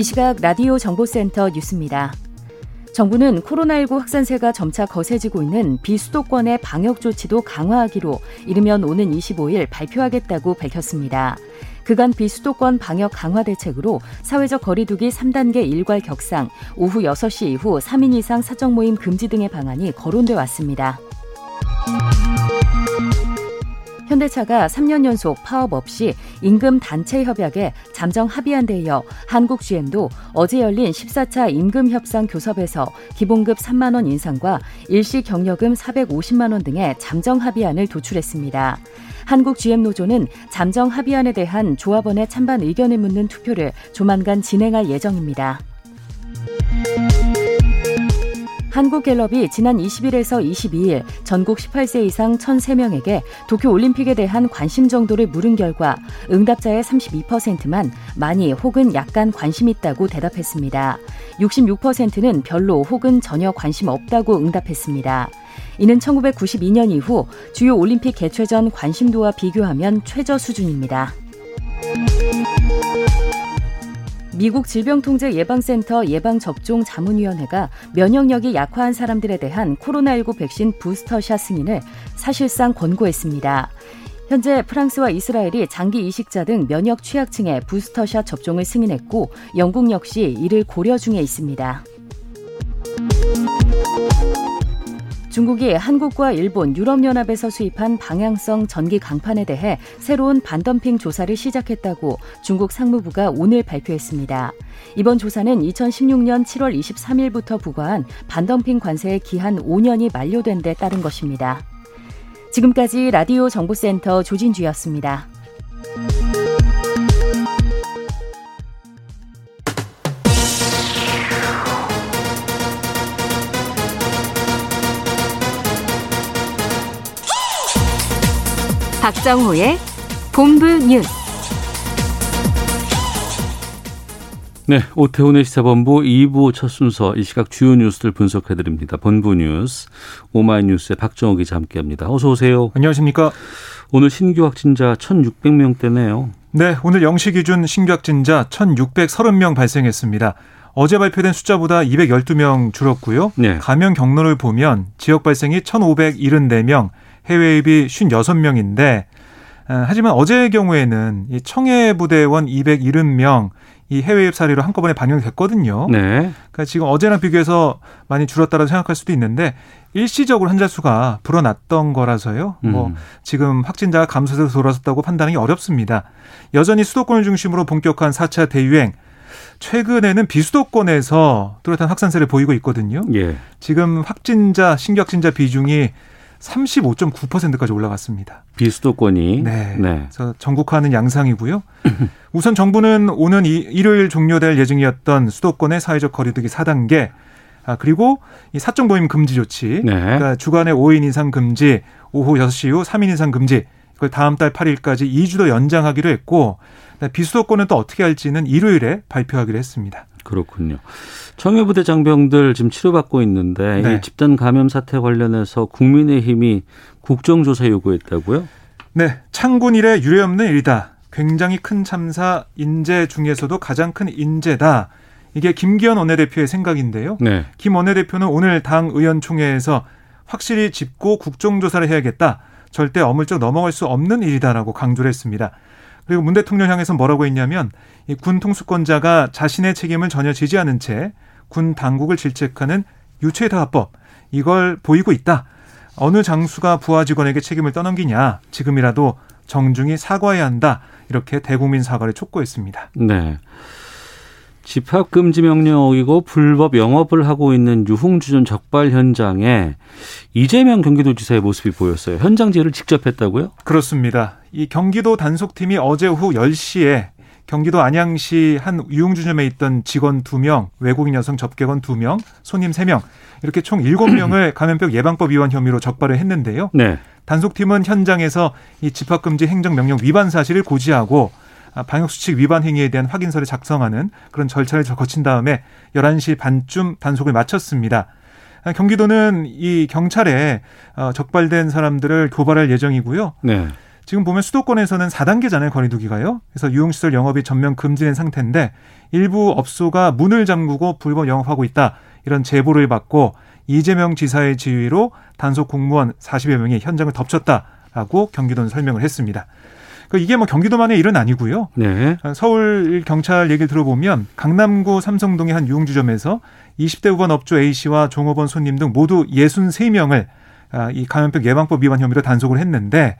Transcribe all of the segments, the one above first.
이 시각 라디오 정보센터 뉴스입니다. 정부는 코로나19 확산세가 점차 거세지고 있는 비수도권의 방역 조치도 강화하기로 이르면 오는 25일 발표하겠다고 밝혔습니다. 그간 비수도권 방역 강화 대책으로 사회적 거리두기 3단계 일괄 격상, 오후 6시 이후 3인 이상 사적 모임 금지 등의 방안이 거론돼 왔습니다. 현대차가 3년 연속 파업 없이 임금 단체 협약에 잠정 합의한 데 이어 한국 GM도 어제 열린 14차 임금 협상 교섭에서 기본급 3만 원 인상과 일시 경력금 450만 원 등의 잠정 합의안을 도출했습니다. 한국 GM 노조는 잠정 합의안에 대한 조합원의 찬반 의견을 묻는 투표를 조만간 진행할 예정입니다. 한국갤럽이 지난 20일에서 22일 전국 18세 이상 1,003명에게 도쿄올림픽에 대한 관심 정도를 물은 결과 응답자의 32%만 많이 혹은 약간 관심 있다고 대답했습니다. 66%는 별로 혹은 전혀 관심 없다고 응답했습니다. 이는 1992년 이후 주요 올림픽 개최 전 관심도와 비교하면 최저 수준입니다. 미국 질병통제 예방센터 예방접종 자문위원회가 면역력이 약화한 사람들에 대한 코로나19 백신 부스터샷 승인을 사실상 권고했습니다. 현재 프랑스와 이스라엘이 장기 이식자 등 면역 취약층의 부스터샷 접종을 승인했고 영국 역시 이를 고려 중에 있습니다. 중국이 한국과 일본, 유럽연합에서 수입한 방향성 전기 강판에 대해 새로운 반덤핑 조사를 시작했다고 중국 상무부가 오늘 발표했습니다. 이번 조사는 2016년 7월 23일부터 부과한 반덤핑 관세의 기한 5년이 만료된 데 따른 것입니다. 지금까지 라디오 정보센터 조진주였습니다. 박정호의 본부 뉴스. 네, 오태훈의 시사본부 2부 첫 순서 이 시각 주요 뉴스들 분석해 드립니다. 본부 뉴스 오마이뉴스의 박정호 기자 함께합니다. 어서 오세요. 안녕하십니까. 오늘 신규 확진자 1,600명대네요. 네, 오늘 영시 기준 신규 확진자 1,630명 발생했습니다. 어제 발표된 숫자보다 212명 줄었고요. 네. 감염 경로를 보면 지역 발생이 1,574명, 해외 유입이 56명인데 하지만 어제의 경우에는 이 청해 부대원 270명 이 해외 유입 사례로 한꺼번에 반영이 됐거든요. 네. 그러니까 지금 어제랑 비교해서 많이 줄었다고 생각할 수도 있는데 일시적으로 환자 수가 불어났던 거라서요. 뭐 음. 뭐 지금 확진자가 감소해서 돌아섰다고 판단하기 어렵습니다. 여전히 수도권을 중심으로 본격화한 4차 대유행 최근에는 비수도권에서 뚜렷한 확산세를 보이고 있거든요. 예. 지금 확진자, 신규 확진자 비중이 35.9%까지 올라갔습니다. 비수도권이. 네. 네. 그래서 전국화는 양상이고요. 우선 정부는 오는 일요일 종료될 예정이었던 수도권의 사회적 거리두기 4단계 아, 그리고 이 사적 모임 금지 조치. 네. 그러니까 주간에 5인 이상 금지, 오후 6시 이후 3인 이상 금지. 이걸 다음 달 8일까지 2주 더 연장하기로 했고 비수도권은 또 어떻게 할지는 일요일에 발표하기로 했습니다. 그렇군요. 청해부대 장병들 지금 치료받고 있는데 네. 이 집단 감염 사태 관련해서 국민의힘이 국정조사 요구했다고요? 네, 창군 일에 유례없는 일이다. 굉장히 큰 참사 인재 중에서도 가장 큰 인재다. 이게 김기현 원내대표의 생각인데요. 네. 김 원내대표는 오늘 당 의원총회에서 확실히 짚고 국정조사를 해야겠다. 절대 어물쩍 넘어갈 수 없는 일이다라고 강조를 했습니다. 그리고 문 대통령 향해서 뭐라고 했냐면 이군 통수권자가 자신의 책임을 전혀 지지 않은 채 군 당국을 질책하는 유체다화법 이걸 보이고 있다. 어느 장수가 부하 직원에게 책임을 떠넘기냐. 지금이라도 정중히 사과해야 한다. 이렇게 대국민 사과를 촉구했습니다. 네. 집합 금지 명령 어기고 불법 영업을 하고 있는 유흥주점 적발 현장에 이재명 경기도지사의 모습이 보였어요. 현장지를 직접 했다고요? 그렇습니다. 이 경기도 단속팀이 어제 오후 10시에 경기도 안양시 한 유흥주점에 있던 직원 2명, 외국인 여성 접객원 2명, 손님 3명 이렇게 총 7명을 감염병 예방법 위반 혐의로 적발을 했는데요. 네. 단속팀은 현장에서 이 집합금지 행정명령 위반 사실을 고지하고 아, 방역수칙 위반 행위에 대한 확인서를 작성하는 그런 절차를 거친 다음에 11시 반쯤 단속을 마쳤습니다. 아, 경기도는 이 경찰에 어, 적발된 사람들을 교발할 예정이고요. 네. 지금 보면 수도권에서는 4단계잖아요, 거리두기가요. 그래서 유흥시설 영업이 전면 금지된 상태인데 일부 업소가 문을 잠그고 불법 영업하고 있다. 이런 제보를 받고 이재명 지사의 지휘로 단속 공무원 40여 명이 현장을 덮쳤다라고 경기도는 설명을 했습니다. 그 이게 뭐 경기도만의 일은 아니고요. 네. 서울 경찰 얘기를 들어보면 강남구 삼성동의 한 유흥주점에서 20대 후반 업주 A 씨와 종업원 손님 등 모두 63명을 아, 이 감염병 예방법 위반 혐의로 단속을 했는데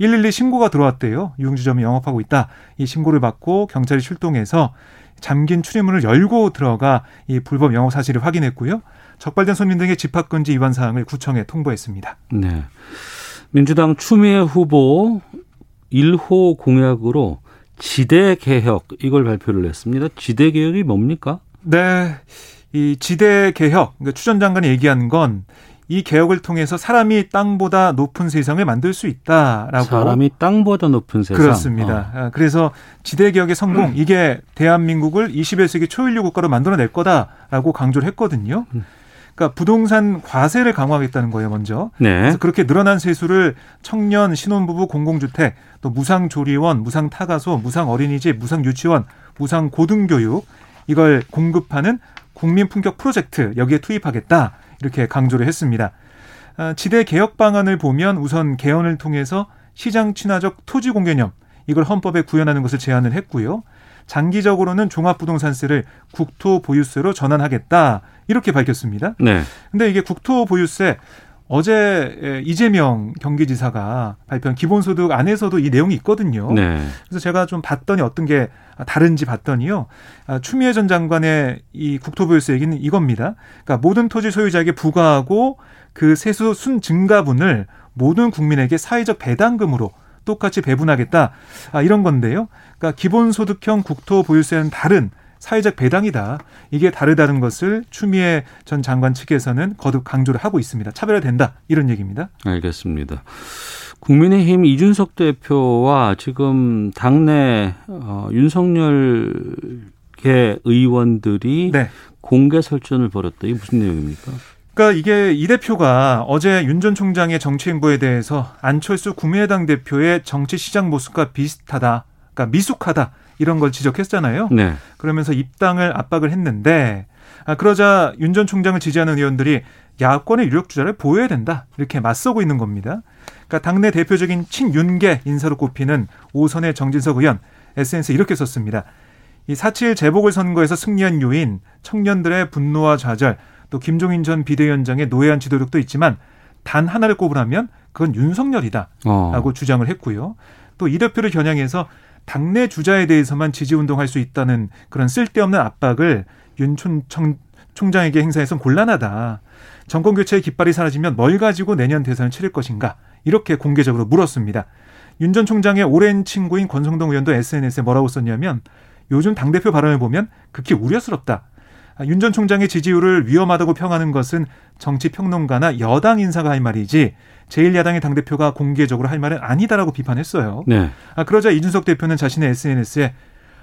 112 신고가 들어왔대요. 유흥주점이 영업하고 있다. 이 신고를 받고 경찰이 출동해서 잠긴 출입문을 열고 들어가 이 불법 영업 사실을 확인했고요. 적발된 손님 등의 집합금지 위반 사항을 구청에 통보했습니다. 네. 민주당 추미애 후보 1호 공약으로 지대 개혁 이걸 발표를 했습니다. 지대 개혁이 뭡니까? 네. 이 지대 개혁, 그러니까 추 전 장관이 얘기하는 건 이 개혁을 통해서 사람이 땅보다 높은 세상을 만들 수 있다라고. 사람이 땅보다 높은 세상. 그렇습니다. 어. 그래서 지대 개혁의 성공, 음. 이게 대한민국을 21세기 초인류 국가로 만들어낼 거다라고 강조를 했거든요. 음. 그러니까 부동산 과세를 강화하겠다는 거예요, 먼저. 네. 그래서 그렇게 늘어난 세수를 청년, 신혼부부, 공공주택, 또 무상조리원, 무상타가소, 무상어린이집, 무상유치원, 무상고등교육 이걸 공급하는 국민 품격 프로젝트 여기에 투입하겠다 이렇게 강조를 했습니다. 아, 지대 개혁 방안을 보면 우선 개헌을 통해서 시장 친화적 토지 공개념 이걸 헌법에 구현하는 것을 제안을 했고요. 장기적으로는 종합부동산세를 국토 보유세로 전환하겠다 이렇게 밝혔습니다. 네. 근데 이게 국토 보유세 어제 이재명 경기지사가 발표한 기본소득 안에서도 이 내용이 있거든요. 네. 그래서 제가 좀 봤더니 어떤 게 다른지 봤더니요. 아, 추미애 전 장관의 이 국토보유세 얘기는 이겁니다. 그러니까 모든 토지 소유자에게 부과하고 그 세수 순 증가분을 모든 국민에게 사회적 배당금으로 똑같이 배분하겠다. 아, 이런 건데요. 그러니까 기본소득형 국토보유세는 다른 사회적 배당이다. 이게 다르다는 것을 추미애 전 장관 측에서는 거듭 강조를 하고 있습니다. 차별화된다. 이런 얘기입니다. 알겠습니다. 국민의힘 이준석 대표와 지금 당내 어, 윤석열계 의원들이 네. 공개 설전을 벌였다. 이게 무슨 내용입니까? 그러니까 이게 이 대표가 어제 윤 전 총장의 정치 행보에 대해서 안철수 국민의당 대표의 정치 시장 모습과 비슷하다. 그러니까 미숙하다. 이런 걸 지적했잖아요. 네. 그러면서 입당을 압박을 했는데 아, 그러자 윤 전 총장을 지지하는 의원들이 야권의 유력 주자를 보여야 된다. 이렇게 맞서고 있는 겁니다. 그러니까 당내 대표적인 친윤계 인사로 꼽히는 오선의 정진석 의원 SNS에 이렇게 썼습니다. 이4.7 재보궐 선거에서 승리한 요인, 청년들의 분노와 좌절, 또 김종인 전 비대위원장의 노예한 지도력도 있지만 단 하나를 꼽으라면 그건 윤석열이다. 라고 어. 주장을 했고요. 또 이 대표를 겨냥해서 당내 주자에 대해서만 지지 운동할 수 있다는 그런 쓸데없는 압박을 윤 총, 총장에게 행사해선 곤란하다. 정권 교체의 깃발이 사라지면 뭘 가지고 내년 대선을 치를 것인가? 이렇게 공개적으로 물었습니다. 윤 전 총장의 오랜 친구인 권성동 의원도 SNS에 뭐라고 썼냐면 요즘 당대표 발언을 보면 극히 우려스럽다. 아, 윤전 총장의 지지율을 위험하다고 평하는 것은 정치 평론가나 여당 인사가 할 말이지 제1야당의 당대표가 공개적으로 할 말은 아니다라고 비판했어요. 네. 아, 그러자 이준석 대표는 자신의 SNS에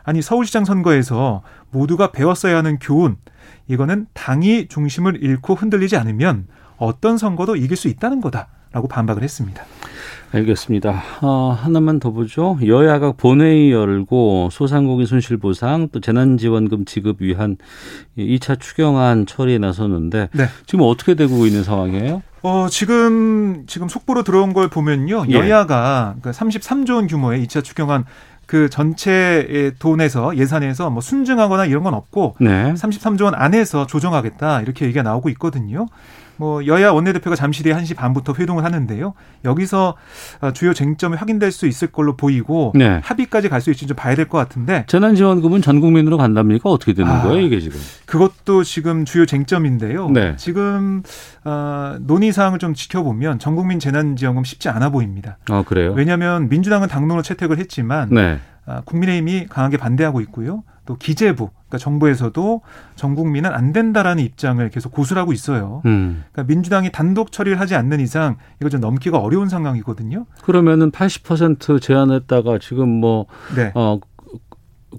아니 서울시장 선거에서 모두가 배웠어야 하는 교훈 이거는 당이 중심을 잃고 흔들리지 않으면 어떤 선거도 이길 수 있다는 거다 라고 반박을 했습니다. 알겠습니다. 어, 하나만 더 보죠. 여야가 본회의 열고 소상공인 손실보상 또 재난지원금 지급 위한 2차 추경안 처리에 나섰는데 네. 지금 어떻게 되고 있는 상황이에요? 어, 지금, 지금 속보로 들어온 걸 보면요. 예. 여야가 그 33조 원 규모의 2차 추경안 그 전체 돈에서 예산에서 뭐 순증하거나 이런 건 없고 네. 33조 원 안에서 조정하겠다 이렇게 얘기가 나오고 있거든요. 뭐 여야 원내대표가 잠시 뒤에 1시 반부터 회동을 하는데요. 여기서 어, 주요 쟁점이 확인될 수 있을 걸로 보이고 네. 합의까지 갈 수 있을지 좀 봐야 될 것 같은데. 재난지원금은 전 국민으로 간답니까? 어떻게 되는 아, 거예요, 이게 지금? 그것도 지금 주요 쟁점인데요. 네. 지금 어, 논의 사항을 좀 지켜보면 전 국민 재난지원금 쉽지 않아 보입니다. 아, 그래요? 왜냐하면 민주당은 당론으로 채택을 했지만 네. 아, 국민의힘이 강하게 반대하고 있고요. 또 기재부, 그러니까 정부에서도 전 국민은 안 된다라는 입장을 계속 고수하고 있어요. 음. 그러니까 민주당이 단독 처리를 하지 않는 이상 이걸 좀 넘기가 어려운 상황이거든요. 그러면은 80% 제한했다가 지금 뭐 네. 어,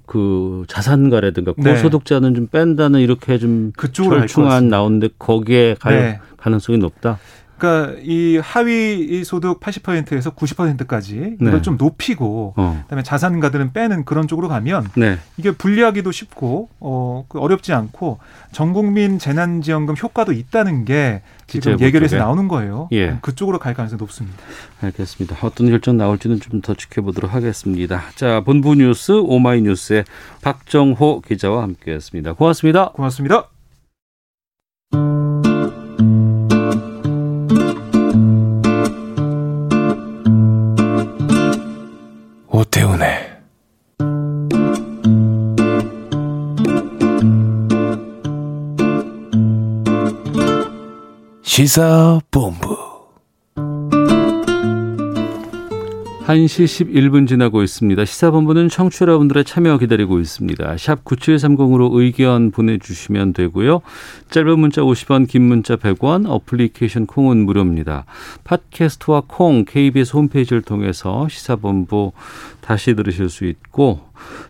그 자산가라든가 네. 고소득자는 좀 뺀다는 이렇게 좀 절충안 나오는데 거기에 갈 네. 가능성이 높다. 그러니까 이 하위 소득 80%에서 90%까지 이걸 네. 좀 높이고 어. 그다음에 자산가들은 빼는 그런 쪽으로 가면 네. 이게 분리하기도 쉽고 어그 어렵지 않고 전 국민 재난지원금 효과도 있다는 게 지금 예결에서 나오는 거예요. 예. 그쪽으로 갈 가능성이 높습니다. 알겠습니다. 어떤 결정 나올지는 좀 더 지켜보도록 하겠습니다. 자, 본부 뉴스 오마이뉴스의 박정호 기자와 함께했습니다. 고맙습니다. 고맙습니다. 오태훈의 시사본부 1시 11분 지나고 있습니다. 시사본부는 청취 여러분들의 참여 기다리고 있습니다. 샵 9730으로 의견 보내주시면 되고요. 짧은 문자 50원, 긴 문자 100원, 어플리케이션 콩은 무료입니다. 팟캐스트와 콩, KBS 홈페이지를 통해서 시사본부 다시 들으실 수 있고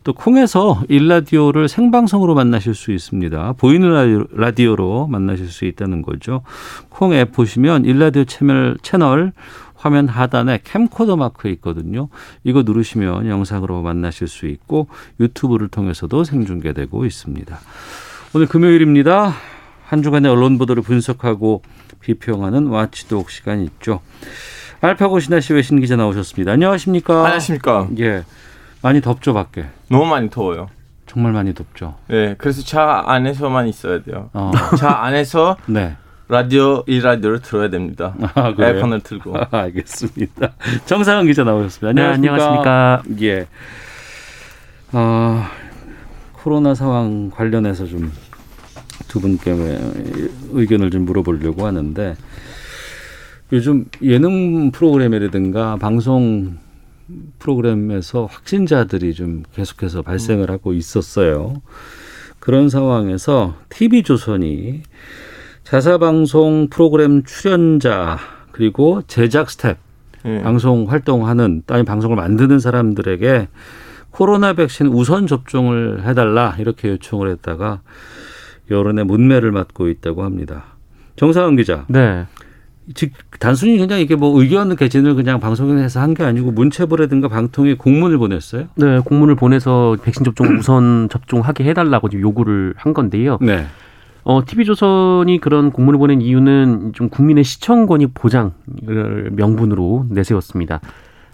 또 콩에서 일라디오를 생방송으로 만나실 수 있습니다. 보이는 라디오로 만나실 수 있다는 거죠. 콩 앱 보시면 일라디오 채널, 채널 화면 하단에 캠코더 마크 있거든요. 이거 누르시면 영상으로 만나실 수 있고 유튜브를 통해서도 생중계되고 있습니다. 오늘 금요일입니다. 한 주간의 언론 보도를 분석하고 비평하는 와치독 시간 있죠. 알파고 신하씨 외신 기자 나오셨습니다. 안녕하십니까? 안녕하십니까? 예. 많이 덥죠, 밖에? 너무 많이 더워요. 정말 많이 덥죠. 네, 그래서 차 안에서만 있어야 돼요. 어. 차 안에서 네. 라디오 이 라디오를 들어야 됩니다. 아, 에어컨을 틀고. 아, 알겠습니다. 정상은 기자 나오셨습니다. 네, 안녕하십니까? 예. 어, 코로나 상황 관련해서 좀 두 분께 의견을 좀 물어보려고 하는데 요즘 예능 프로그램이라든가 방송 프로그램에서 확진자들이 좀 계속해서 발생을 하고 있었어요. 그런 상황에서 TV조선이 자사방송 프로그램 출연자 그리고 제작 스텝 예. 방송 활동하는 아니 방송을 만드는 사람들에게 코로나 백신 우선 접종을 해달라 이렇게 요청을 했다가 여론의 문매를 맞고 있다고 합니다. 정상은 기자. 네. 즉 단순히 그냥 이게 뭐 의견 개진을 그냥 방송에서 한 게 아니고 문체부라든가 방통위 공문을 보냈어요? 네, 공문을 보내서 백신 접종 우선 접종하게 해달라고 요구를 한 건데요. 네. 어, TV조선이 그런 공문을 보낸 이유는 좀 국민의 시청권이 보장을 명분으로 내세웠습니다.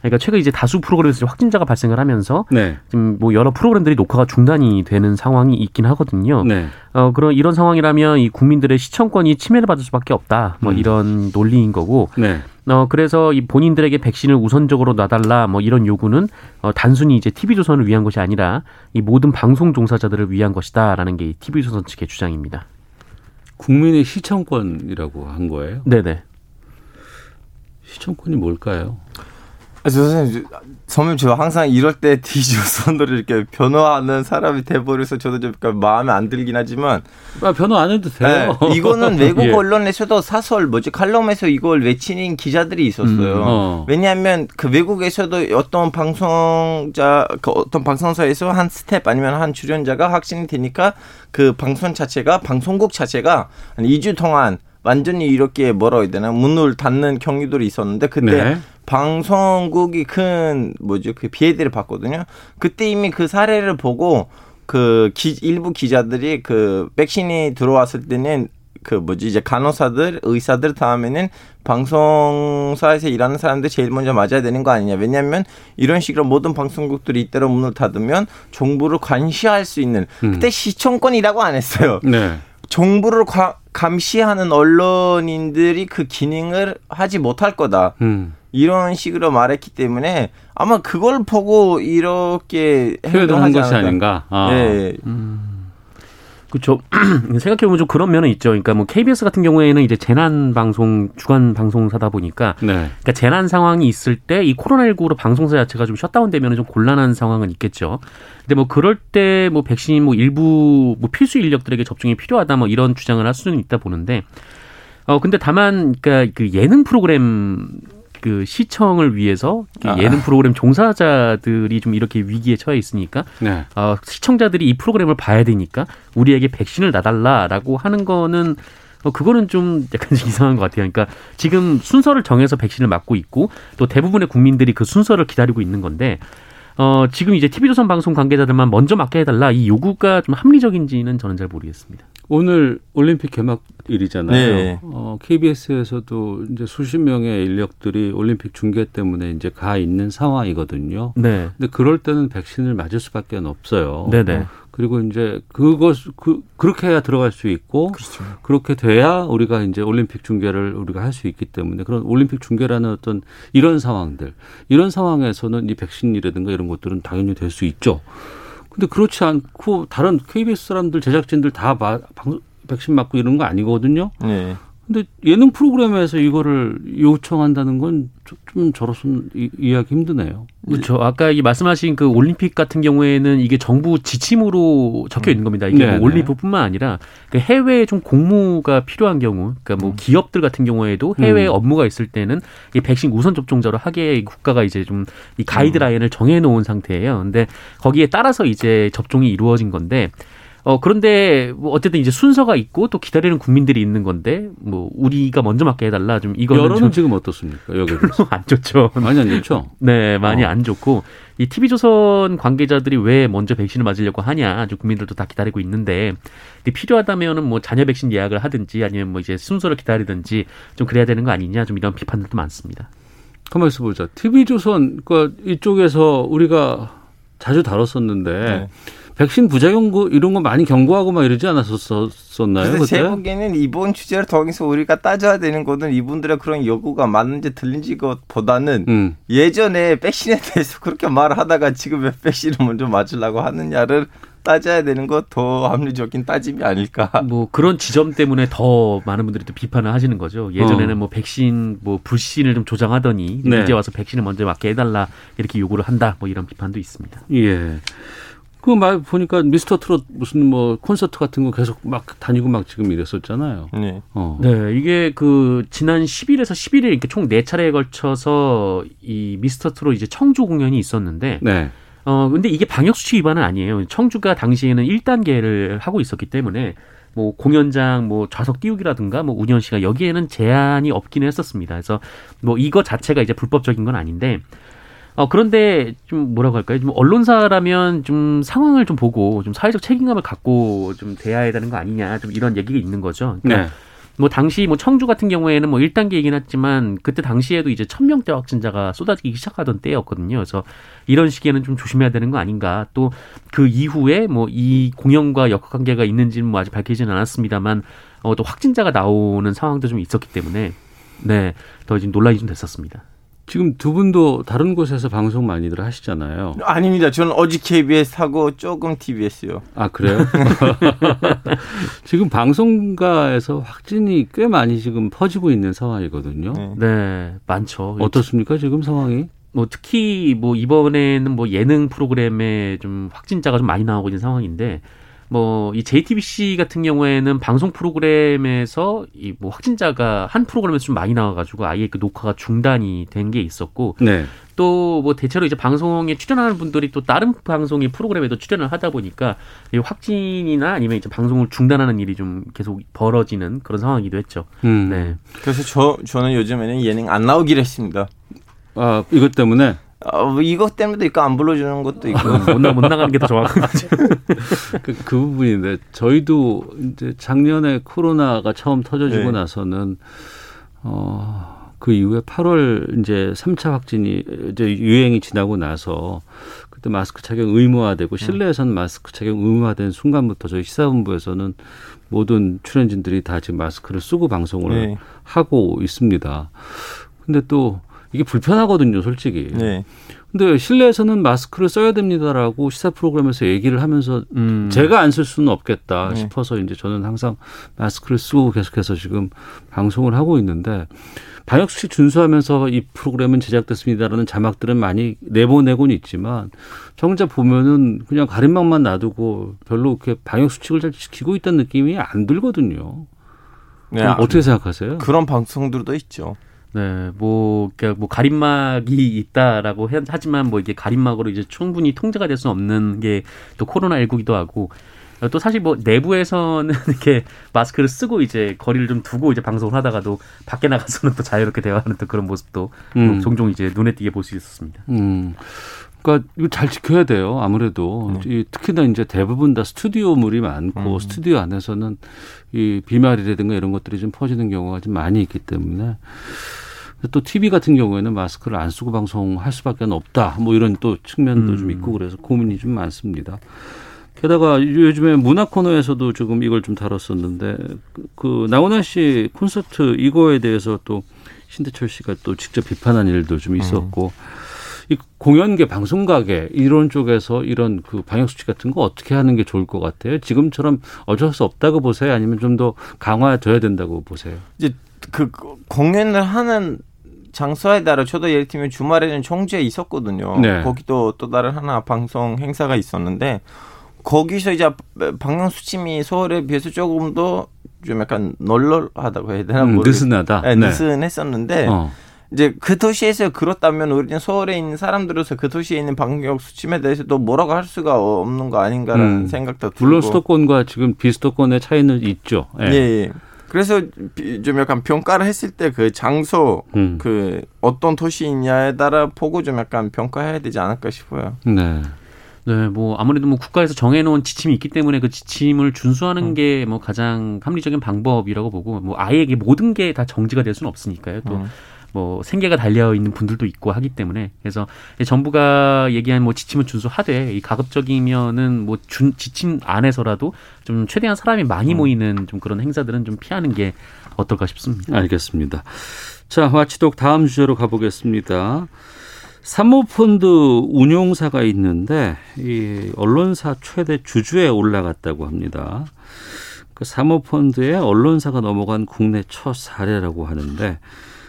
그러니까 최근 이제 다수 프로그램에서 확진자가 발생을 하면서 네. 지금 뭐 여러 프로그램들이 녹화가 중단이 되는 상황이 있긴 하거든요. 네. 어 그런 이런 상황이라면 이 국민들의 시청권이 침해를 받을 수밖에 없다. 뭐 음. 이런 논리인 거고. 네. 어 그래서 이 본인들에게 백신을 우선적으로 놔달라 뭐 이런 요구는 어 단순히 이제 TV조선을 위한 것이 아니라 이 모든 방송 종사자들을 위한 것이다라는 게 TV조선 측의 주장입니다. 국민의 시청권이라고 한 거예요? 네네. 시청권이 뭘까요? 아, 선생님, 선생님, 저 항상 이럴 때 디조선으로 이렇게 변호하는 사람이 돼버려서 저도 좀 마음에 안 들긴 하지만. 아, 변호 안 해도 돼요. 네, 이거는 외국 예. 언론에서도 사설, 뭐지, 칼럼에서 이걸 외치는 기자들이 있었어요. 음, 어. 왜냐하면 그 외국에서도 어떤 방송자, 그 어떤 방송사에서 한 스태프 아니면 한 출연자가 확진이 되니까 그 방송 자체가, 방송국 자체가 한 2주 동안 완전히 이렇게 뭐라 해야 되나 문을 닫는 경우들이 있었는데 그때 네. 방송국이 큰 뭐죠 그 피해들을 봤거든요. 그때 이미 그 사례를 보고 그 기, 일부 기자들이 그 백신이 들어왔을 때는 그 뭐지 이제 간호사들 의사들 다음에는 방송사에서 일하는 사람들 제일 먼저 맞아야 되는 거 아니냐 왜냐하면 이런 식으로 모든 방송국들이 이때로 문을 닫으면 정부를 관시할 수 있는 음. 그때 시청권이라고 안 했어요. 네. 정부를 과, 감시하는 언론인들이 그 기능을 하지 못할 거다. 음. 이런 식으로 말했기 때문에 아마 그걸 보고 이렇게 표현한 것이 아닌가. 아. 네. 음. 그렇죠. 생각해보면 좀 그런 면은 있죠. 그러니까 뭐 KBS 같은 경우에는 이제 재난 방송 주간 방송사다 보니까, 네. 그러니까 재난 상황이 있을 때 이 코로나19로 방송사 자체가 좀 셧다운되면 좀 곤란한 상황은 있겠죠. 근데 뭐 그럴 때 뭐 백신 뭐 일부 뭐 필수 인력들에게 접종이 필요하다 뭐 이런 주장을 할 수는 있다 보는데, 어 근데 다만 그러니까 그 예능 프로그램 그 시청을 위해서 아. 예능 프로그램 종사자들이 좀 이렇게 위기에 처해 있으니까 네. 어, 시청자들이 이 프로그램을 봐야 되니까 우리에게 백신을 놔달라라고 하는 거는 어, 그거는 좀 약간 이상한 것 같아요. 그러니까 지금 순서를 정해서 백신을 맞고 있고 또 대부분의 국민들이 그 순서를 기다리고 있는 건데 어, 지금 이제 TV조선 방송 관계자들만 먼저 맞게 해달라 이 요구가 좀 합리적인지는 저는 잘 모르겠습니다. 오늘 올림픽 개막일이잖아요. 네. 어, KBS에서도 이제 수십 명의 인력들이 올림픽 중계 때문에 이제 가 있는 상황이거든요. 네. 근데 그럴 때는 백신을 맞을 수밖에 없어요. 네네. 어, 그리고 이제 그것 그 그렇게 해야 들어갈 수 있고 그렇죠. 그렇게 돼야 우리가 이제 올림픽 중계를 우리가 할 수 있기 때문에 그런 올림픽 중계라는 어떤 이런 상황들 이런 상황에서는 이 백신이라든가 이런 것들은 당연히 될 수 있죠. 근데 그렇지 않고 다른 KBS 사람들 제작진들 다 방, 백신 맞고 이런 거 아니거든요. 네. 근데 예능 프로그램에서 이거를 요청한다는 건 좀 저로서는 이해하기 힘드네요. 그렇죠. 아까 이 말씀하신 그 올림픽 같은 경우에는 이게 정부 지침으로 적혀 있는 겁니다. 이게 뭐 네, 뭐 올림픽뿐만 아니라 그 해외에 좀 공무가 필요한 경우, 그러니까 뭐 음. 기업들 같은 경우에도 해외 음. 업무가 있을 때는 이 백신 우선 접종자로 하게 국가가 이제 좀 이 가이드라인을 정해 놓은 상태예요. 근데 거기에 따라서 이제 접종이 이루어진 건데 어, 그런데 뭐 어쨌든 이제 순서가 있고 또 기다리는 국민들이 있는 건데 뭐 우리가 먼저 맞게 해달라 좀 이거는 여론은 지금 어떻습니까? 여기 별로 안 좋죠. 많이 안 좋죠. 네, 많이 어. 안 좋고 이 TV조선 관계자들이 왜 먼저 백신을 맞으려고 하냐, 아주 국민들도 다 기다리고 있는데 필요하다면은 뭐 자녀 백신 예약을 하든지 아니면 뭐 이제 순서를 기다리든지 좀 그래야 되는 거 아니냐, 좀 이런 비판들도 많습니다. 가만 있어 보자. TV조선 그 이쪽에서 우리가 자주 다뤘었는데. 네. 백신 부작용 이런 거 많이 경고하고 막 이러지 않았었나요? 그때? 제 보기에는 이번 주제를 통해서 우리가 따져야 되는 것은 이분들의 그런 요구가 맞는지 틀린지 것보다는 음. 예전에 백신에 대해서 그렇게 말을 하다가 지금 왜 백신을 먼저 맞으려고 하느냐를 따져야 되는 것더 합리적인 따짐이 아닐까. 뭐 그런 지점 때문에 더 많은 분들이 또 비판을 하시는 거죠. 예전에는 어. 뭐 백신 뭐 불신을 좀 조장하더니 네. 이제 와서 백신을 먼저 맞게 해달라 이렇게 요구를 한다. 뭐 이런 비판도 있습니다. 예. 그말 보니까 미스터 트롯 무슨 뭐 콘서트 같은 거 계속 막 다니고 막 지금 이랬었잖아요. 네. 어. 네, 이게 그 지난 10일에서 11일 이렇게 총 4차례에 걸쳐서 이 미스터 트롯 이제 청주 공연이 있었는데 네. 어 근데 이게 방역 수칙 위반은 아니에요. 청주가 당시에는 1단계를 하고 있었기 때문에 뭐 공연장 뭐 좌석 띄우기라든가 뭐 운영 시간 여기에는 제한이 없기는 했었습니다. 그래서 뭐 이거 자체가 이제 불법적인 건 아닌데 어, 그런데 좀 뭐라고 할까요? 좀 언론사라면 좀 상황을 좀 보고 좀 사회적 책임감을 갖고 좀 대해야 되는 거 아니냐 좀 이런 얘기가 있는 거죠. 그러니까 네. 뭐 당시 뭐 청주 같은 경우에는 뭐 1단계이긴 했지만 그때 당시에도 이제 천명대 확진자가 쏟아지기 시작하던 때였거든요. 그래서 이런 시기에는 좀 조심해야 되는 거 아닌가. 또 그 이후에 뭐 이 공연과 역학 관계가 있는지는 뭐 아직 밝히지는 않았습니다만 어, 또 확진자가 나오는 상황도 좀 있었기 때문에 네, 더 지금 논란이 좀 됐었습니다. 지금 두 분도 다른 곳에서 방송 많이들 하시잖아요. 아닙니다. 저는 어지 KBS 하고 조금 TBS요. 아 그래요? 지금 방송가에서 확진이 꽤 많이 지금 퍼지고 있는 상황이거든요. 네, 네 많죠. 어떻습니까 지금 상황이? 뭐 특히 뭐 이번에는 뭐 예능 프로그램에 좀 확진자가 좀 많이 나오고 있는 상황인데 뭐 이 JTBC 같은 경우에는 방송 프로그램에서 이 뭐 확진자가 한 프로그램에서 좀 많이 나와가지고 아예 그 녹화가 중단이 된 게 있었고 네. 또뭐 대체로 이제 방송에 출연하는 분들이 또 다른 방송의 프로그램에도 출연을 하다 보니까 이 확진이나 아니면 이제 방송을 중단하는 일이 좀 계속 벌어지는 그런 상황이기도 했죠. 음. 네. 그래서 저 저는 요즘에는 예능 안 나오기로 했습니다. 아 이것 때문에 어, 뭐 이것 때문에도 있고 안 불러주는 것도 있고 못, 나, 못 나가는 게 더 정확한 거죠. 그, 그 부분인데 저희도 이제 작년에 코로나가 처음 터져지고 네. 나서는 어. 그 이후에 8월 이제 3차 확진이 이제 유행이 지나고 나서 그때 마스크 착용 의무화되고 실내에서는 마스크 착용 의무화된 순간부터 저희 시사본부에서는 모든 출연진들이 다 지금 마스크를 쓰고 방송을 네. 하고 있습니다. 근데 또 이게 불편하거든요, 솔직히. 네. 근데 실내에서는 마스크를 써야 됩니다라고 시사 프로그램에서 얘기를 하면서 음. 제가 안 쓸 수는 없겠다 네. 싶어서 이제 저는 항상 마스크를 쓰고 계속해서 지금 방송을 하고 있는데 방역 수칙 준수하면서 이 프로그램은 제작됐습니다라는 자막들은 많이 내보내곤 있지만 정작 보면은 그냥 가림막만 놔두고 별로 그렇게 방역 수칙을 잘 지키고 있다는 느낌이 안 들거든요. 네, 어떻게 생각하세요? 그런 방송들도 있죠. 네, 뭐, 그러니까 뭐 가림막이 있다라고 하지만 뭐 이게 가림막으로 이제 충분히 통제가 될 수 없는 게 또 코로나 19기도 하고 또 사실 뭐 내부에서는 이렇게 마스크를 쓰고 이제 거리를 좀 두고 이제 방송을 하다가도 밖에 나가서는 또 자유롭게 대화하는 또 그런 모습도 음. 종종 이제 눈에 띄게 볼 수 있었습니다. 음. 그러니까 이거 잘 지켜야 돼요. 아무래도 네. 특히나 이제 대부분 다 스튜디오물이 많고 음. 스튜디오 안에서는 이 비말이라든가 이런 것들이 좀 퍼지는 경우가 좀 많이 있기 때문에 또 TV 같은 경우에는 마스크를 안 쓰고 방송할 수밖에 없다. 뭐 이런 또 측면도 음. 좀 있고 그래서 고민이 좀 많습니다. 게다가 요즘에 문화 코너에서도 조금 이걸 좀 다뤘었는데 그 나훈아 씨 콘서트 이거에 대해서 또 신대철 씨가 또 직접 비판한 일도 좀 있었고 음. 이 공연계 방송가게 이런 쪽에서 이런 그 방역 수칙 같은 거 어떻게 하는 게 좋을 것 같아요? 지금처럼 어쩔 수 없다고 보세요? 아니면 좀 더 강화돼야 된다고 보세요? 이제 그 공연을 하는 장소에 따라 저도 예를 들면 주말에는 청주에 있었거든요. 네. 거기도 또 다른 하나 방송 행사가 있었는데 거기서 이제 방영 수 침이 서울에 비해서 조금 더 좀 약간 널널하다고 해야 되나? 음, 느슨하다. 네, 느슨했었는데 어. 이제 그 도시에서 그렇다면 우리는 서울에 있는 사람들로서 그 도시에 있는 방역 수침에 대해서도 뭐라고 할 수가 없는 거 아닌가라는 음. 생각도 들고. 물론 수도권과 지금 비수도권의 차이는 있죠. 예. 예. 예. 그래서 좀 약간 평가를 했을 때 그 장소, 음. 그 어떤 도시이냐에 따라 보고 좀 약간 평가해야 되지 않을까 싶어요. 네. 네, 뭐 아무래도 뭐 국가에서 정해놓은 지침이 있기 때문에 그 지침을 준수하는 음. 게뭐 가장 합리적인 방법이라고 보고 뭐 아예 이게 모든 게 다 정지가 될 수는 없으니까요. 또 음. 뭐 생계가 달려 있는 분들도 있고 하기 때문에 그래서 정부가 얘기한 뭐 지침을 준수하되 이 가급적이면은 뭐 준 지침 안에서라도 좀 최대한 사람이 많이 음. 모이는 좀 그런 행사들은 좀 피하는 게 어떨까 싶습니다. 알겠습니다. 자, 와치독 다음 주제로 가보겠습니다. 사모펀드 운용사가 있는데 이 언론사 최대 주주에 올라갔다고 합니다. 그 사모펀드에 언론사가 넘어간 국내 첫 사례라고 하는데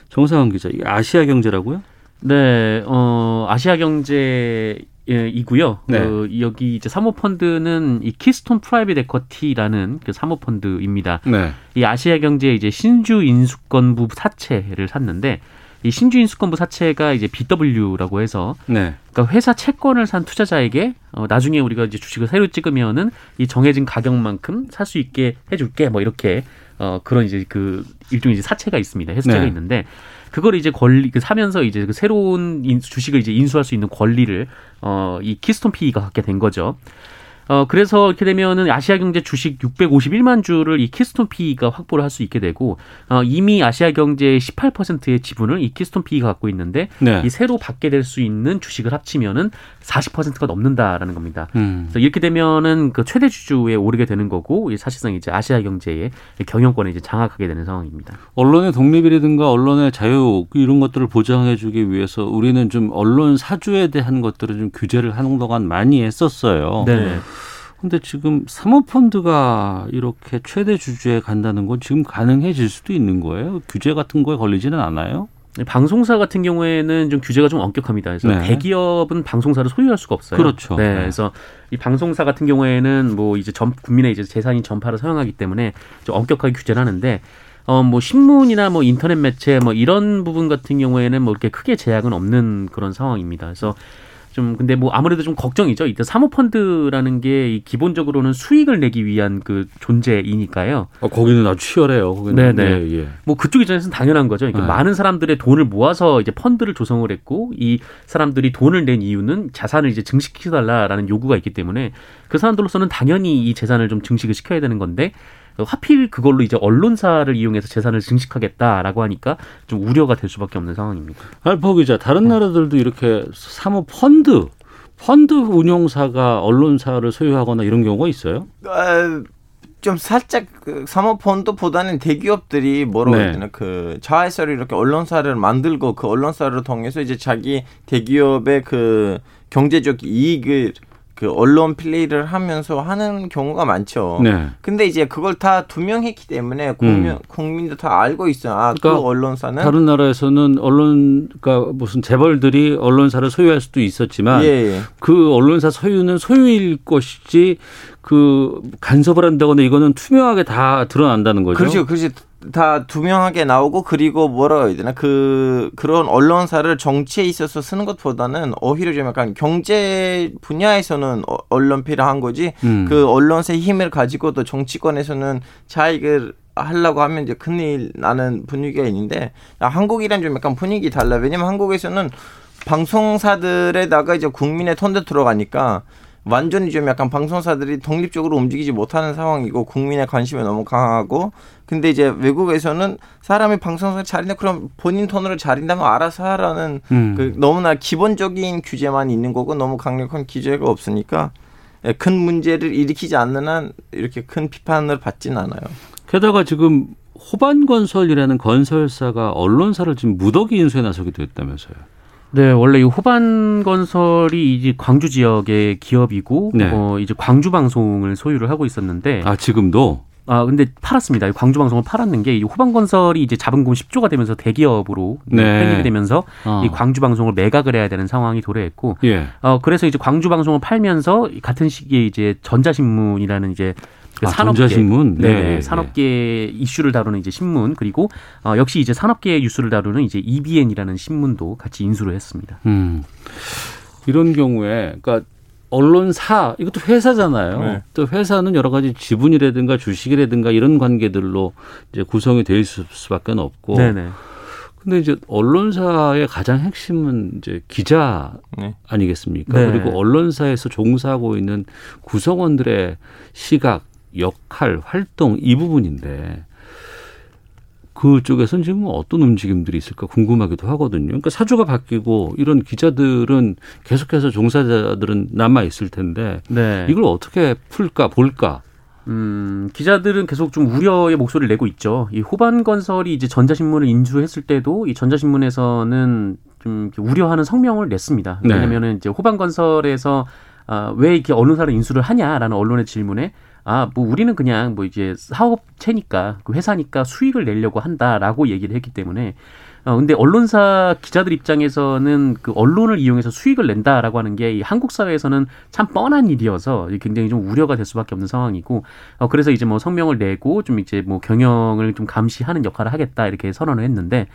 정상훈 기자, 이 아시아 경제라고요? 네, 어, 아시아 경제 이고요. 네. 그 여기 이제 사모펀드는 이 키스톤 프라이빗 에쿼티라는 그 사모펀드입니다. 네. 이 아시아 경제 이제 신주 인수권부 사채를 샀는데 이 신주 인수권부 사채가 이제 BW라고 해서 네. 그러니까 회사 채권을 산 투자자에게 어, 나중에 우리가 이제 주식을 새로 찍으면은 이 정해진 가격만큼 살 수 있게 해줄게 뭐 이렇게 어 그런 이제 그 일종의 이제 사채가 있습니다. 회사채가 네. 있는데 그걸 이제 권리 그 사면서 이제 그 새로운 인수, 주식을 이제 인수할 수 있는 권리를 어 이 키스톤 PE가 갖게 된 거죠. 어, 그래서 이렇게 되면은 아시아 경제 주식 651만 주를 이 키스톤 PE가 확보를 할 수 있게 되고, 어, 이미 아시아 경제의 18%의 지분을 이 키스톤 PE가 갖고 있는데, 네. 이 새로 받게 될 수 있는 주식을 합치면은 40%가 넘는다라는 겁니다. 음. 그래서 이렇게 되면은 그 최대 주주에 오르게 되는 거고, 사실상 이제 아시아 경제의 경영권을 이제 장악하게 되는 상황입니다. 언론의 독립이라든가 언론의 자유 이런 것들을 보장해주기 위해서 우리는 좀 언론 사주에 대한 것들을 좀 규제를 하는 동안 많이 했었어요. 네. 근데 지금 사모펀드가 이렇게 최대 주주에 간다는 건 지금 가능해질 수도 있는 거예요? 규제 같은 거에 걸리지는 않아요? 방송사 같은 경우에는 좀 규제가 좀 엄격합니다. 그래서 네. 대기업은 방송사를 소유할 수가 없어요. 그렇죠. 네, 네. 그래서 이 방송사 같은 경우에는 뭐 이제 전 국민의 이제 재산인 전파를 사용하기 때문에 좀 엄격하게 규제를 하는데 어, 뭐, 신문이나 뭐, 인터넷 매체, 뭐, 이런 부분 같은 경우에는 뭐, 이렇게 크게 제약은 없는 그런 상황입니다. 그래서 좀 근데 뭐 아무래도 좀 걱정이죠. 이때 사모펀드라는 게 기본적으로는 수익을 내기 위한 그 존재이니까요. 어, 거기는 아주 치열해요. 거기는. 네네. 네, 예. 뭐 그쪽 입장에서는 당연한 거죠. 그러니까 네. 많은 사람들의 돈을 모아서 이제 펀드를 조성을 했고 이 사람들이 돈을 낸 이유는 자산을 이제 증식시켜달라라는 요구가 있기 때문에 그 사람들로서는 당연히 이 재산을 좀 증식을 시켜야 되는 건데 하필 그걸로 이제 언론사를 이용해서 재산을 증식하겠다라고 하니까 좀 우려가 될 수밖에 없는 상황입니다. 알파 기자, 다른 네. 나라들도 이렇게 사모 펀드 펀드 운용사가 언론사를 소유하거나 이런 경우가 있어요? 아, 좀 살짝 그 사모펀드보다는 대기업들이 뭐라고 네. 해야 되나 그 자회사를 이렇게 언론사를 만들고 그 언론사를 통해서 이제 자기 대기업의 그 경제적 이익을 그 언론 플레이를 하면서 하는 경우가 많죠. 네. 근데 이제 그걸 다 투명했기 때문에 국민 음. 국민도 다 알고 있어요. 아, 그 그러니까 그 언론사는 다른 나라에서는 언론 그러니까 무슨 재벌들이 언론사를 소유할 수도 있었지만 예, 예. 그 언론사 소유는 소유일 것이지 그 간섭을 한다거나 이거는 투명하게 다 드러난다는 거죠. 그렇죠. 그렇죠. 다 투명하게 나오고 그리고 뭐라 해야 되나? 그 그런 언론사를 정치에 있어서 쓰는 것보다는 오히려 좀 약간 경제 분야에서는 어, 언론 필요한 거지. 음. 그 언론사의 힘을 가지고도 정치권에서는 자익을 하려고 하면 이제 큰일 나는 분위기가 있는데 한국이란 좀 약간 분위기 달라. 왜냐면 한국에서는 방송사들에다가 이제 국민의 톤도 들어가니까 완전히 좀 약간 방송사들이 독립적으로 움직이지 못하는 상황이고 국민의 관심이 너무 강하고 근데 이제 외국에서는 사람이 방송사 잘인다 그럼 본인 톤으로 잘인다면 알아서 하라는 음. 그 너무나 기본적인 규제만 있는 거고 너무 강력한 규제가 없으니까 예, 큰 문제를 일으키지 않는 한 이렇게 큰 비판을 받지는 않아요. 게다가 지금 호반건설이라는 건설사가 언론사를 지금 무더기 인수에 나서기도 했다면서요. 네, 원래 이 호반 건설이 이제 광주 지역의 기업이고 네. 어 이제 광주 방송을 소유를 하고 있었는데 아 지금도 아 근데 팔았습니다. 광주 방송을 팔았는 게 이 호반 건설이 이제 자본금 10조가 되면서 대기업으로 네. 편입이 되면서 어. 이 광주 방송을 매각을 해야 되는 상황이 도래했고 예. 어 그래서 이제 광주 방송을 팔면서 같은 시기에 이제 전자신문이라는 이제 그 아, 산업계 신문 네, 네, 산업계 이슈를 다루는 이제 신문 그리고 어, 역시 이제 산업계 뉴스를 다루는 이제 EBN이라는 신문도 같이 인수를 했습니다. 음. 이런 경우에 그러니까 언론사 이것도 회사잖아요. 네. 또 회사는 여러 가지 지분이라든가 주식이라든가 이런 관계들로 이제 구성이 될 수밖에 없고. 네네. 근데 이제 언론사의 가장 핵심은 이제 기자 네. 아니겠습니까? 네. 그리고 언론사에서 종사하고 있는 구성원들의 시각, 역할, 활동 이 부분인데 그쪽에서는 지금 어떤 움직임들이 있을까 궁금하기도 하거든요. 그러니까 사주가 바뀌고 이런 기자들은 계속해서 종사자들은 남아 있을 텐데 네. 이걸 어떻게 풀까 볼까? 음, 기자들은 계속 좀 우려의 목소리를 내고 있죠. 이 호반 건설이 이제 전자신문을 인수했을 때도 이 전자신문에서는 좀 우려하는 성명을 냈습니다. 네. 왜냐면은 이제 호반 건설에서 아, 왜 이렇게 언론사를 인수를 하냐라는 언론의 질문에 아, 뭐 우리는 그냥 뭐 이제 사업체니까 그 회사니까 수익을 내려고 한다라고 얘기를 했기 때문에 어 근데 언론사 기자들 입장에서는 그 언론을 이용해서 수익을 낸다라고 하는 게 이 한국 사회에서는 참 뻔한 일이어서 굉장히 좀 우려가 될 수밖에 없는 상황이고 어 그래서 이제 뭐 성명을 내고 좀 이제 뭐 경영을 좀 감시하는 역할을 하겠다 이렇게 선언을 했는데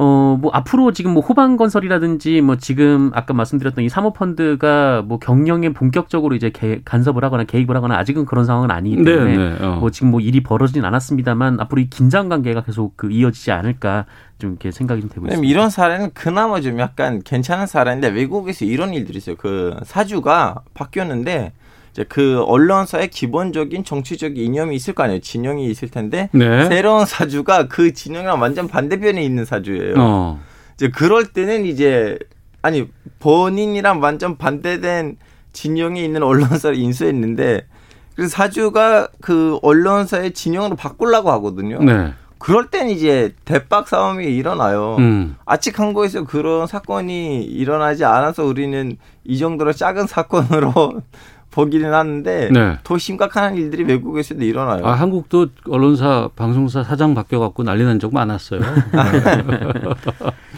어, 뭐 앞으로 지금 뭐 호반 건설이라든지 뭐 지금 아까 말씀드렸던 이 사모 펀드가 뭐 경영에 본격적으로 이제 개, 간섭을 하거나 개입을 하거나 아직은 그런 상황은 아니기 네, 때문에 네, 네. 어. 뭐 지금 뭐 일이 벌어지진 않았습니다만 앞으로 이 긴장 관계가 계속 그 이어지지 않을까 좀 이렇게 생각이 좀 되고 있습니다. 이런 사례는 그나마 좀 약간 괜찮은 사례인데 외국에서 이런 일들이 있어요. 그 사주가 바뀌었는데 이제 그 언론사의 기본적인 정치적 이념이 있을 거 아니에요. 진영이 있을 텐데 네. 새로운 사주가 그 진영이랑 완전 반대편에 있는 사주예요. 어. 이제 그럴 때는 이제 아니 본인이랑 완전 반대된 진영이 있는 언론사를 인수했는데 그래서 사주가 그 언론사의 진영으로 바꾸려고 하거든요. 네. 그럴 땐 이제 대박 싸움이 일어나요. 음. 아직 한국에서 그런 사건이 일어나지 않아서 우리는 이 정도로 작은 사건으로 보기는 하는데 네. 더 심각한 일들이 외국에서도 일어나요. 아, 한국도 언론사 방송사 사장 바뀌어 갖고 난리 난 적 많았어요.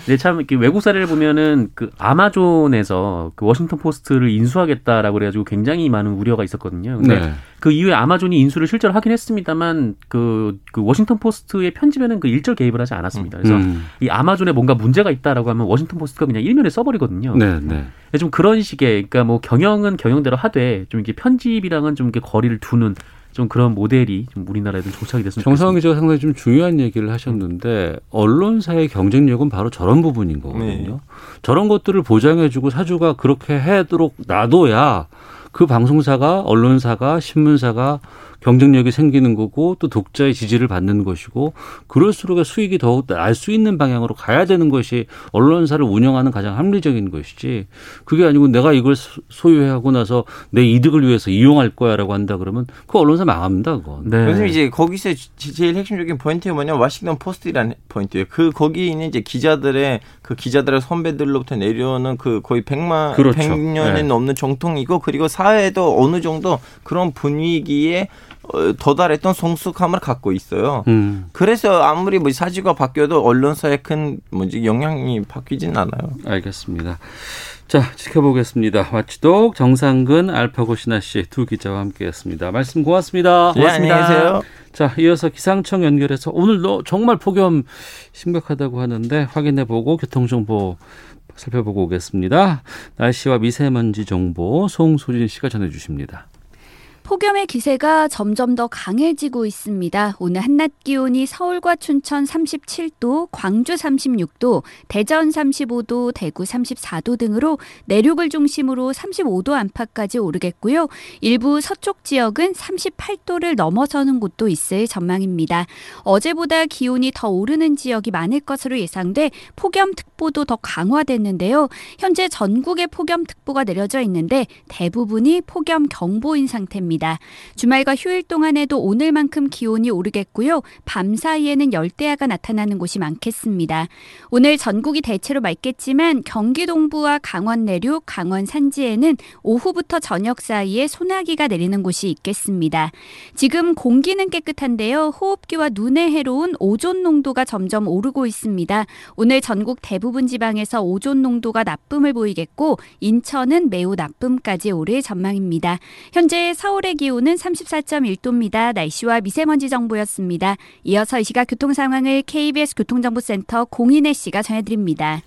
네, 참 이렇게 외국 사례를 보면은 그 아마존에서 그 워싱턴 포스트를 인수하겠다라고 그래가지고 굉장히 많은 우려가 있었거든요. 근데 네. 그 이후에 아마존이 인수를 실제로 하긴 했습니다만 그, 그 워싱턴 포스트의 편집에는 그 일절 개입을 하지 않았습니다. 그래서 음. 이 아마존에 뭔가 문제가 있다라고 하면 워싱턴 포스트가 그냥 일면에 써버리거든요. 네, 네. 좀 그런 식의 그러니까 뭐 경영은 경영대로 하되 좀 이렇게 편집이랑은 좀 이렇게 거리를 두는 좀 그런 모델이 좀 우리나라에도 정착이 됐으면 정상훈 기자가 상당히 좀 중요한 얘기를 하셨는데 언론사의 경쟁력은 바로 저런 부분인 거거든요. 네. 저런 것들을 보장해주고 사주가 그렇게 하도록 놔둬야 그 방송사가 언론사가 신문사가 경쟁력이 생기는 거고 또 독자의 지지를 받는 것이고 그럴수록 수익이 더욱 날 수 있는 방향으로 가야 되는 것이 언론사를 운영하는 가장 합리적인 것이지 그게 아니고 내가 이걸 소유하고 나서 내 이득을 위해서 이용할 거야라고 한다 그러면 그 언론사 망합니다 그건. 네. 그래서 이제 거기서 제일 핵심적인 포인트가 뭐냐 워싱턴 포스트라는 포인트예요. 그 거기 있는 이제 기자들의 그 기자들의 선배들로부터 내려오는 그 거의 100만 그렇죠. 100년이 네. 넘는 전통이고 그리고 사회도 어느 정도 그런 분위기에 어, 도달했던 성숙함을 갖고 있어요. 음. 그래서 아무리 뭐 사지가 바뀌어도 언론사에 큰 뭐지 영향이 바뀌진 않아요. 알겠습니다. 자, 지켜보겠습니다. 와치독 정상근 알파고 신하 씨 두 기자와 함께했습니다. 말씀 고맙습니다. 네, 고맙습니다. 안녕히 계세요. 자, 이어서 기상청 연결해서 오늘 너 정말 폭염 심각하다고 하는데 확인해 보고 교통정보 살펴보고 오겠습니다. 날씨와 미세먼지 정보 송소진 씨가 전해 주십니다. 폭염의 기세가 점점 더 강해지고 있습니다. 오늘 한낮 기온이 서울과 춘천 37도, 광주 36도, 대전 35도, 대구 34도 등으로 내륙을 중심으로 35도 안팎까지 오르겠고요. 일부 서쪽 지역은 38도를 넘어서는 곳도 있을 전망입니다. 어제보다 기온이 더 오르는 지역이 많을 것으로 예상돼 폭염특보도 더 강화됐는데요. 현재 전국에 폭염특보가 내려져 있는데 대부분이 폭염 경보인 상태입니다. 있습니다. 주말과 휴일 동안에도 오늘만큼 기온이 오르겠고요. 밤 사이에는 열대야가 나타나는 곳이 많겠습니다. 오늘 전국이 대체로 맑겠지만 경기 동부와 강원 내륙, 강원 산지에는 오후부터 저녁 사이에 소나기가 내리는 곳이 있겠습니다. 지금 공기는 깨끗한데요. 호흡기와 눈에 해로운 오존 농도가 점점 오르고 있습니다. 오늘 전국 대부분 지방에서 오존 농도가 나쁨을 보이겠고 인천은 매우 나쁨까지 오를 전망입니다. 현재 서울의 서울의 기온은 34.1도입니다. 날씨와 미세먼지 정보였습니다. 이어서 이 시각 교통 상황을 KBS 교통정보센터 공인혜 씨가 전해드립니다.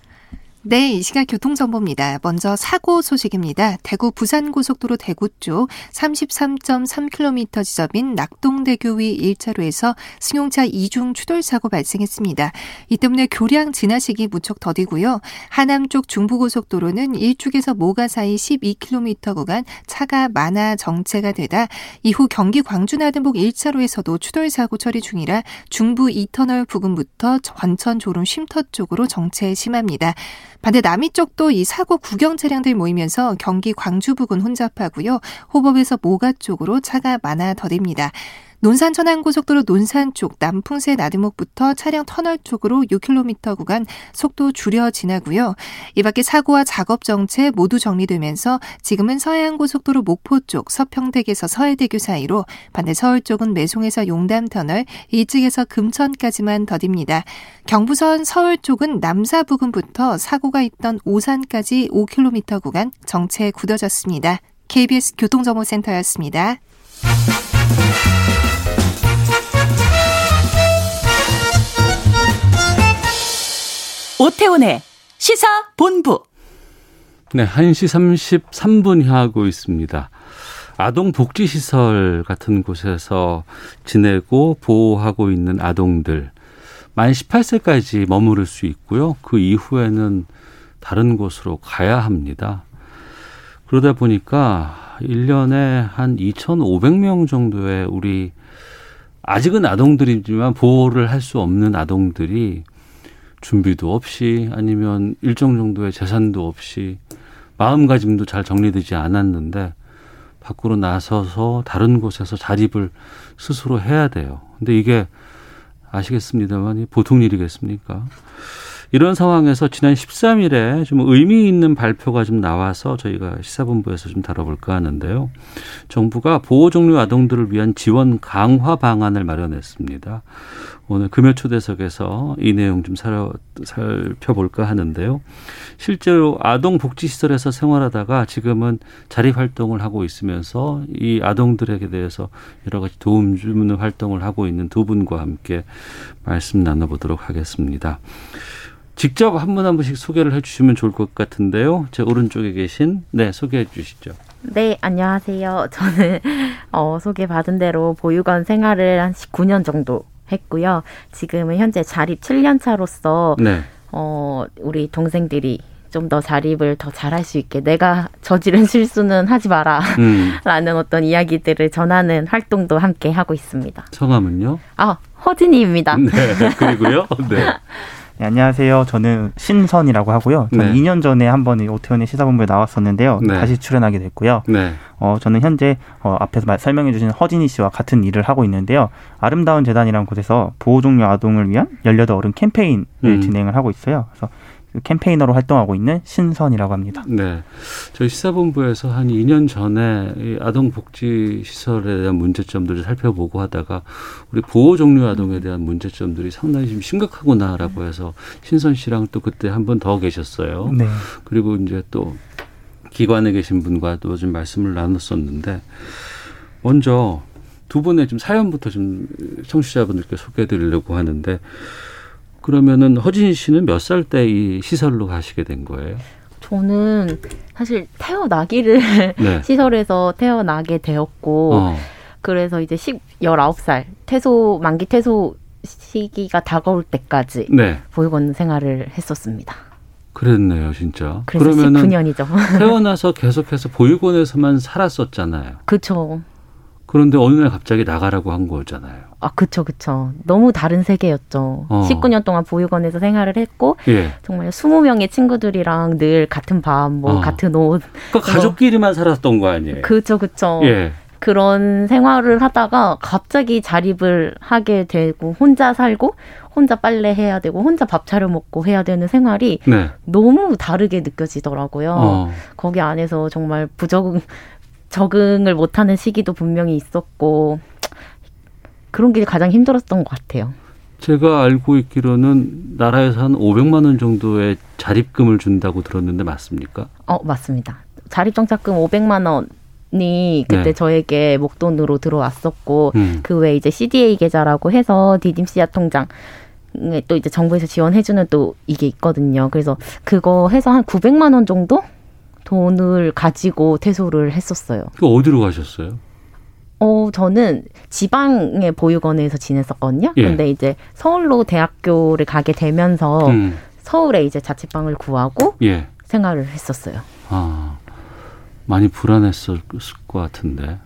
네, 이 시각 교통정보입니다. 먼저 사고 소식입니다. 대구 부산고속도로 대구 쪽 33.3km 지점인 낙동대교 위 1차로에서 승용차 2중 추돌사고 발생했습니다. 이 때문에 교량 지나시기 무척 더디고요. 하남 쪽 중부고속도로는 일축에서 모가 사이 12km 구간 차가 많아 정체가 되다 이후 경기 광주 나들목 1차로에서도 추돌사고 처리 중이라 중부 2터널 부근부터 원천 졸음 쉼터 쪽으로 정체 심합니다. 반대 남이 쪽도 이 사고 구경 차량들 모이면서 경기 광주 부근 혼잡하고요. 호법에서 모가 쪽으로 차가 많아 더딥니다. 논산 천안고속도로 논산 쪽 남풍새 나들목부터 차량 터널 쪽으로 6km 구간 속도 줄여 지나고요. 이 밖에 사고와 작업 정체 모두 정리되면서 지금은 서해안고속도로 목포 쪽 서평택에서 서해대교 사이로 반대 서울 쪽은 매송에서 용담 터널 이쪽에서 금천까지만 더딥니다. 경부선 서울 쪽은 남사 부근부터 사고가 있던 오산까지 5km 구간 정체 굳어졌습니다. KBS 교통정보센터였습니다. 오태훈의 시사 본부. 네, 1시 33분 향하고 있습니다. 아동 복지 시설 같은 곳에서 지내고 보호하고 있는 아동들 만 18세까지 머무를 수 있고요. 그 이후에는 다른 곳으로 가야 합니다. 그러다 보니까 1년에 한 2,500명 정도의 우리 아직은 아동들이지만 보호를 할 수 없는 아동들이 준비도 없이 아니면 일정 정도의 재산도 없이 마음가짐도 잘 정리되지 않았는데 밖으로 나서서 다른 곳에서 자립을 스스로 해야 돼요. 근데 이게 아시겠습니다만 보통 일이겠습니까? 이런 상황에서 지난 13일에 좀 의미 있는 발표가 좀 나와서 저희가 시사본부에서 좀 다뤄볼까 하는데요. 정부가 보호 종류 아동들을 위한 지원 강화 방안을 마련했습니다. 오늘 금요 초대석에서 이 내용 좀 살펴볼까 하는데요. 실제로 아동 복지 시설에서 생활하다가 지금은 자립 활동을 하고 있으면서 이 아동들에게 대해서 여러 가지 도움 주는 활동을 하고 있는 두 분과 함께 말씀 나눠보도록 하겠습니다. 직접 한분한 분씩 소개를 해주시면 좋을 것 같은데요. 제 오른쪽에 계신 네 소개해 주시죠. 네, 안녕하세요. 저는 어, 소개받은 대로 보육원 생활을 한 19년 정도 했고요. 지금은 현재 자립 7년 차로서 네. 어, 우리 동생들이 좀 더 자립을 더 잘할 수 있게 내가 저지른 실수는 하지 마라 음. 라는 어떤 이야기들을 전하는 활동도 함께 하고 있습니다. 성함은요? 아 허진이입니다. 네 그리고요. 네. 네, 안녕하세요. 저는 신선이라고 하고요. 저는 네. 2년 전에 한번 오태훈의 시사본부에 나왔었는데요. 네. 다시 출연하게 됐고요. 네. 어, 저는 현재 어, 앞에서 설명해 주신 허진희 씨와 같은 일을 하고 있는데요. 아름다운 재단이라는 곳에서 보호종료 아동을 위한 18 어른 캠페인을 음. 진행을 하고 있어요. 그래서 그 캠페이너로 활동하고 있는 신선이라고 합니다. 네. 저희 시사본부에서 한 2년 전에 아동복지시설에 대한 문제점들을 살펴보고 하다가 우리 보호 종류 아동에 대한 문제점들이 상당히 좀 심각하구나라고 해서 신선 씨랑 또 그때 한 번 더 계셨어요. 네. 그리고 이제 또 기관에 계신 분과도 좀 말씀을 나눴었는데 먼저 두 분의 좀 사연부터 좀 청취자분들께 소개해 드리려고 하는데 그러면은 허진 씨는 몇 살 때 이 시설로 가시게 된 거예요? 저는 사실 태어나기를 네. 시설에서 태어나게 되었고 어. 그래서 이제 19살 퇴소 만기 퇴소 시기가 다가올 때까지 네. 보육원 생활을 했었습니다. 그랬네요, 진짜. 그러면은 19년이죠. 태어나서 계속해서 보육원에서만 살았었잖아요. 그렇죠. 그런데 어느 날 갑자기 나가라고 한 거잖아요. 아, 그쵸, 그쵸. 너무 다른 세계였죠. 어. 19년 동안 보육원에서 생활을 했고, 예. 정말 20명의 친구들이랑 늘 같은 밥, 뭐, 어. 같은 옷. 그러니까 가족끼리만 살았던 거 아니에요? 그쵸, 그쵸. 예. 그런 생활을 하다가 갑자기 자립을 하게 되고, 혼자 살고, 혼자 빨래 해야 되고, 혼자 밥 차려 먹고 해야 되는 생활이 네. 너무 다르게 느껴지더라고요. 어. 거기 안에서 정말 부적응, 적응을 못하는 시기도 분명히 있었고 그런 게 가장 힘들었던 것 같아요. 제가 알고 있기로는 나라에서 한 500만 원 정도의 자립금을 준다고 들었는데 맞습니까? 어, 맞습니다. 자립정착금 500만 원 이 그때 네. 저에게 목돈으로 들어왔었고 음. 그 외에 이제 CDA 계좌라고 해서 디딤 씨앗 통장 또 이제 정부에서 지원해주는 또 이게 있거든요. 그래서 그거 해서 한 900만 원 정도 돈을 가지고 퇴소를 했었어요. 그 어디로 가셨어요? 어, 저는 지방의 보육원에서 지냈었거든요. 예. 근데 이제 서울로 대학교를 가게 되면서 음. 서울에 이제 자취방을 구하고 예. 생활을 했었어요. 아, 많이 불안했을 것 같은데.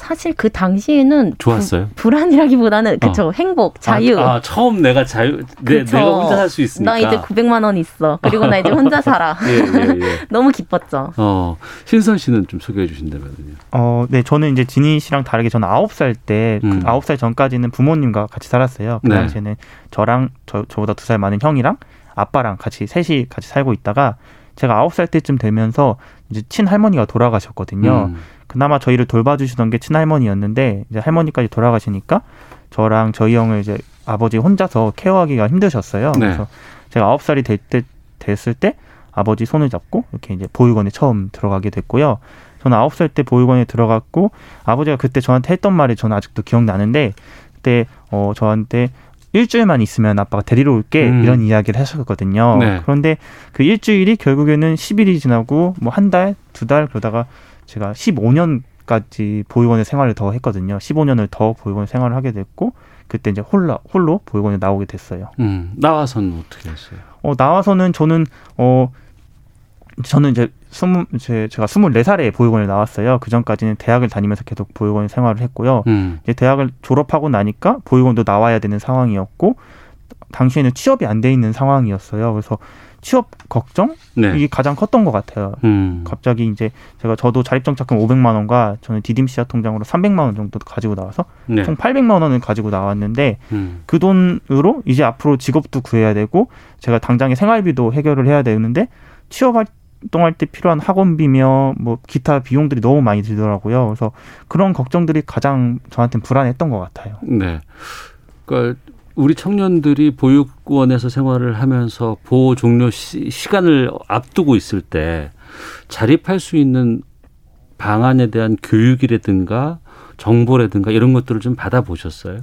사실 그 당시에는 좋았어요. 부, 불안이라기보다는 그쵸 어. 행복, 자유. 아, 아, 처음 내가 자유, 내, 내가 혼자 살 수 있으니까. 나 이제 900만 원 있어. 그리고 나 이제 혼자 살아. 예, 예, 예. 너무 기뻤죠. 어, 신선 씨는 좀 소개해 주신다면요. 어, 네, 저는 이제 진희 씨랑 다르게 저는 9살 때, 그 음. 그 9살 전까지는 부모님과 같이 살았어요. 그 네. 당시에는 저랑 저, 저보다 두살 많은 형이랑 아빠랑 같이 셋이 같이 살고 있다가 제가 9살 때쯤 되면서 이제 친할머니가 돌아가셨거든요. 음. 그나마 저희를 돌봐주시던 게 친할머니였는데 이제 할머니까지 돌아가시니까 저랑 저희 형을 이제 아버지 혼자서 케어하기가 힘드셨어요. 네. 그래서 제가 아홉 살이 될 때 됐을 때 아버지 손을 잡고 이렇게 이제 보육원에 처음 들어가게 됐고요. 저는 아홉 살 때 보육원에 들어갔고 아버지가 그때 저한테 했던 말이 저는 아직도 기억나는데 그때 어 저한테 일주일만 있으면 아빠가 데리러 올게 음. 이런 이야기를 하셨거든요. 네. 그런데 그 일주일이 결국에는 10일이 지나고 뭐 한 달, 두 달 그러다가 제가 15년까지 보육원에 생활을 더 했거든요. 15년을 더 보육원 생활을 하게 됐고 그때 이제 홀로 홀로 보육원에 나오게 됐어요. 음, 나와서는 어떻게 했어요? 어, 나와서는 저는 어 저는 이제 스무 제, 제가 스물네 살에 보육원에 나왔어요. 그 전까지는 대학을 다니면서 계속 보육원 생활을 했고요. 음. 이제 대학을 졸업하고 나니까 보육원도 나와야 되는 상황이었고 당시에는 취업이 안 돼 있는 상황이었어요. 그래서 취업 걱정 네. 이게 가장 컸던 것 같아요. 음. 갑자기 이제 제가 저도 자립정착금 500만 원과 저는 디딤 씨앗 통장으로 300만 원 정도 가지고 나와서 네. 총 800만 원을 가지고 나왔는데 음. 그 돈으로 이제 앞으로 직업도 구해야 되고 제가 당장의 생활비도 해결을 해야 되는데 취업 활동할 때 필요한 학원비며 뭐 기타 비용들이 너무 많이 들더라고요. 그래서 그런 걱정들이 가장 저한테는 불안했던 것 같아요. 네. 그러니까 우리 청년들이 보육원에서 생활을 하면서 보호 종료 시, 간을 앞두고 있을 때 자립할 수 있는 방안에 대한 교육이라든가 정보라든가 이런 것들을 좀 받아보셨어요?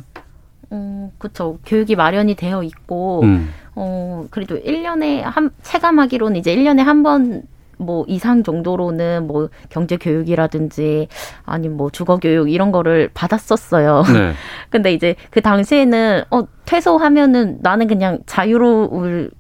음, 그렇죠. 교육이 마련이 되어 있고, 음. 어, 그래도 1년에 한, 체감하기로는 이제 1년에 한 번 뭐 이상 정도로는 뭐 경제 교육이라든지 아니면 뭐 주거 교육 이런 거를 받았었어요. 네. 근데 이제 그 당시에는 어 퇴소하면은 나는 그냥 자유로울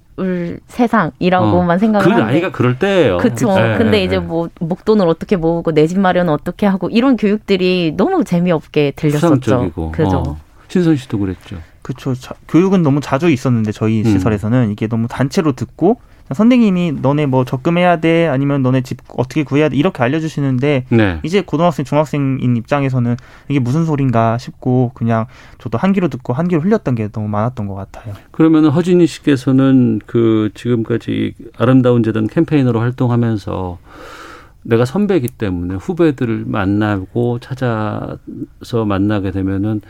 세상이라고만 어. 생각을 그 하는데. 나이가 그럴 때예요. 그렇죠. 네, 근데 네, 이제 뭐 목돈을 어떻게 모으고 내 집 마련은 어떻게 하고 이런 교육들이 너무 재미없게 들렸었죠. 그죠. 어. 신선 씨도 그랬죠. 그렇죠. 교육은 너무 자주 있었는데 저희 음. 시설에서는 이게 너무 단체로 듣고 선생님이 너네 뭐 적금해야 돼 아니면 너네 집 어떻게 구해야 돼 이렇게 알려주시는데 네. 이제 고등학생 중학생인 입장에서는 이게 무슨 소린가 싶고 그냥 저도 한 귀로 듣고 한 귀로 흘렸던 게 너무 많았던 것 같아요. 그러면 허진희 씨께서는 그 지금까지 아름다운 재단 캠페인으로 활동하면서 내가 선배이기 때문에 후배들을 만나고 찾아서 만나게 되면은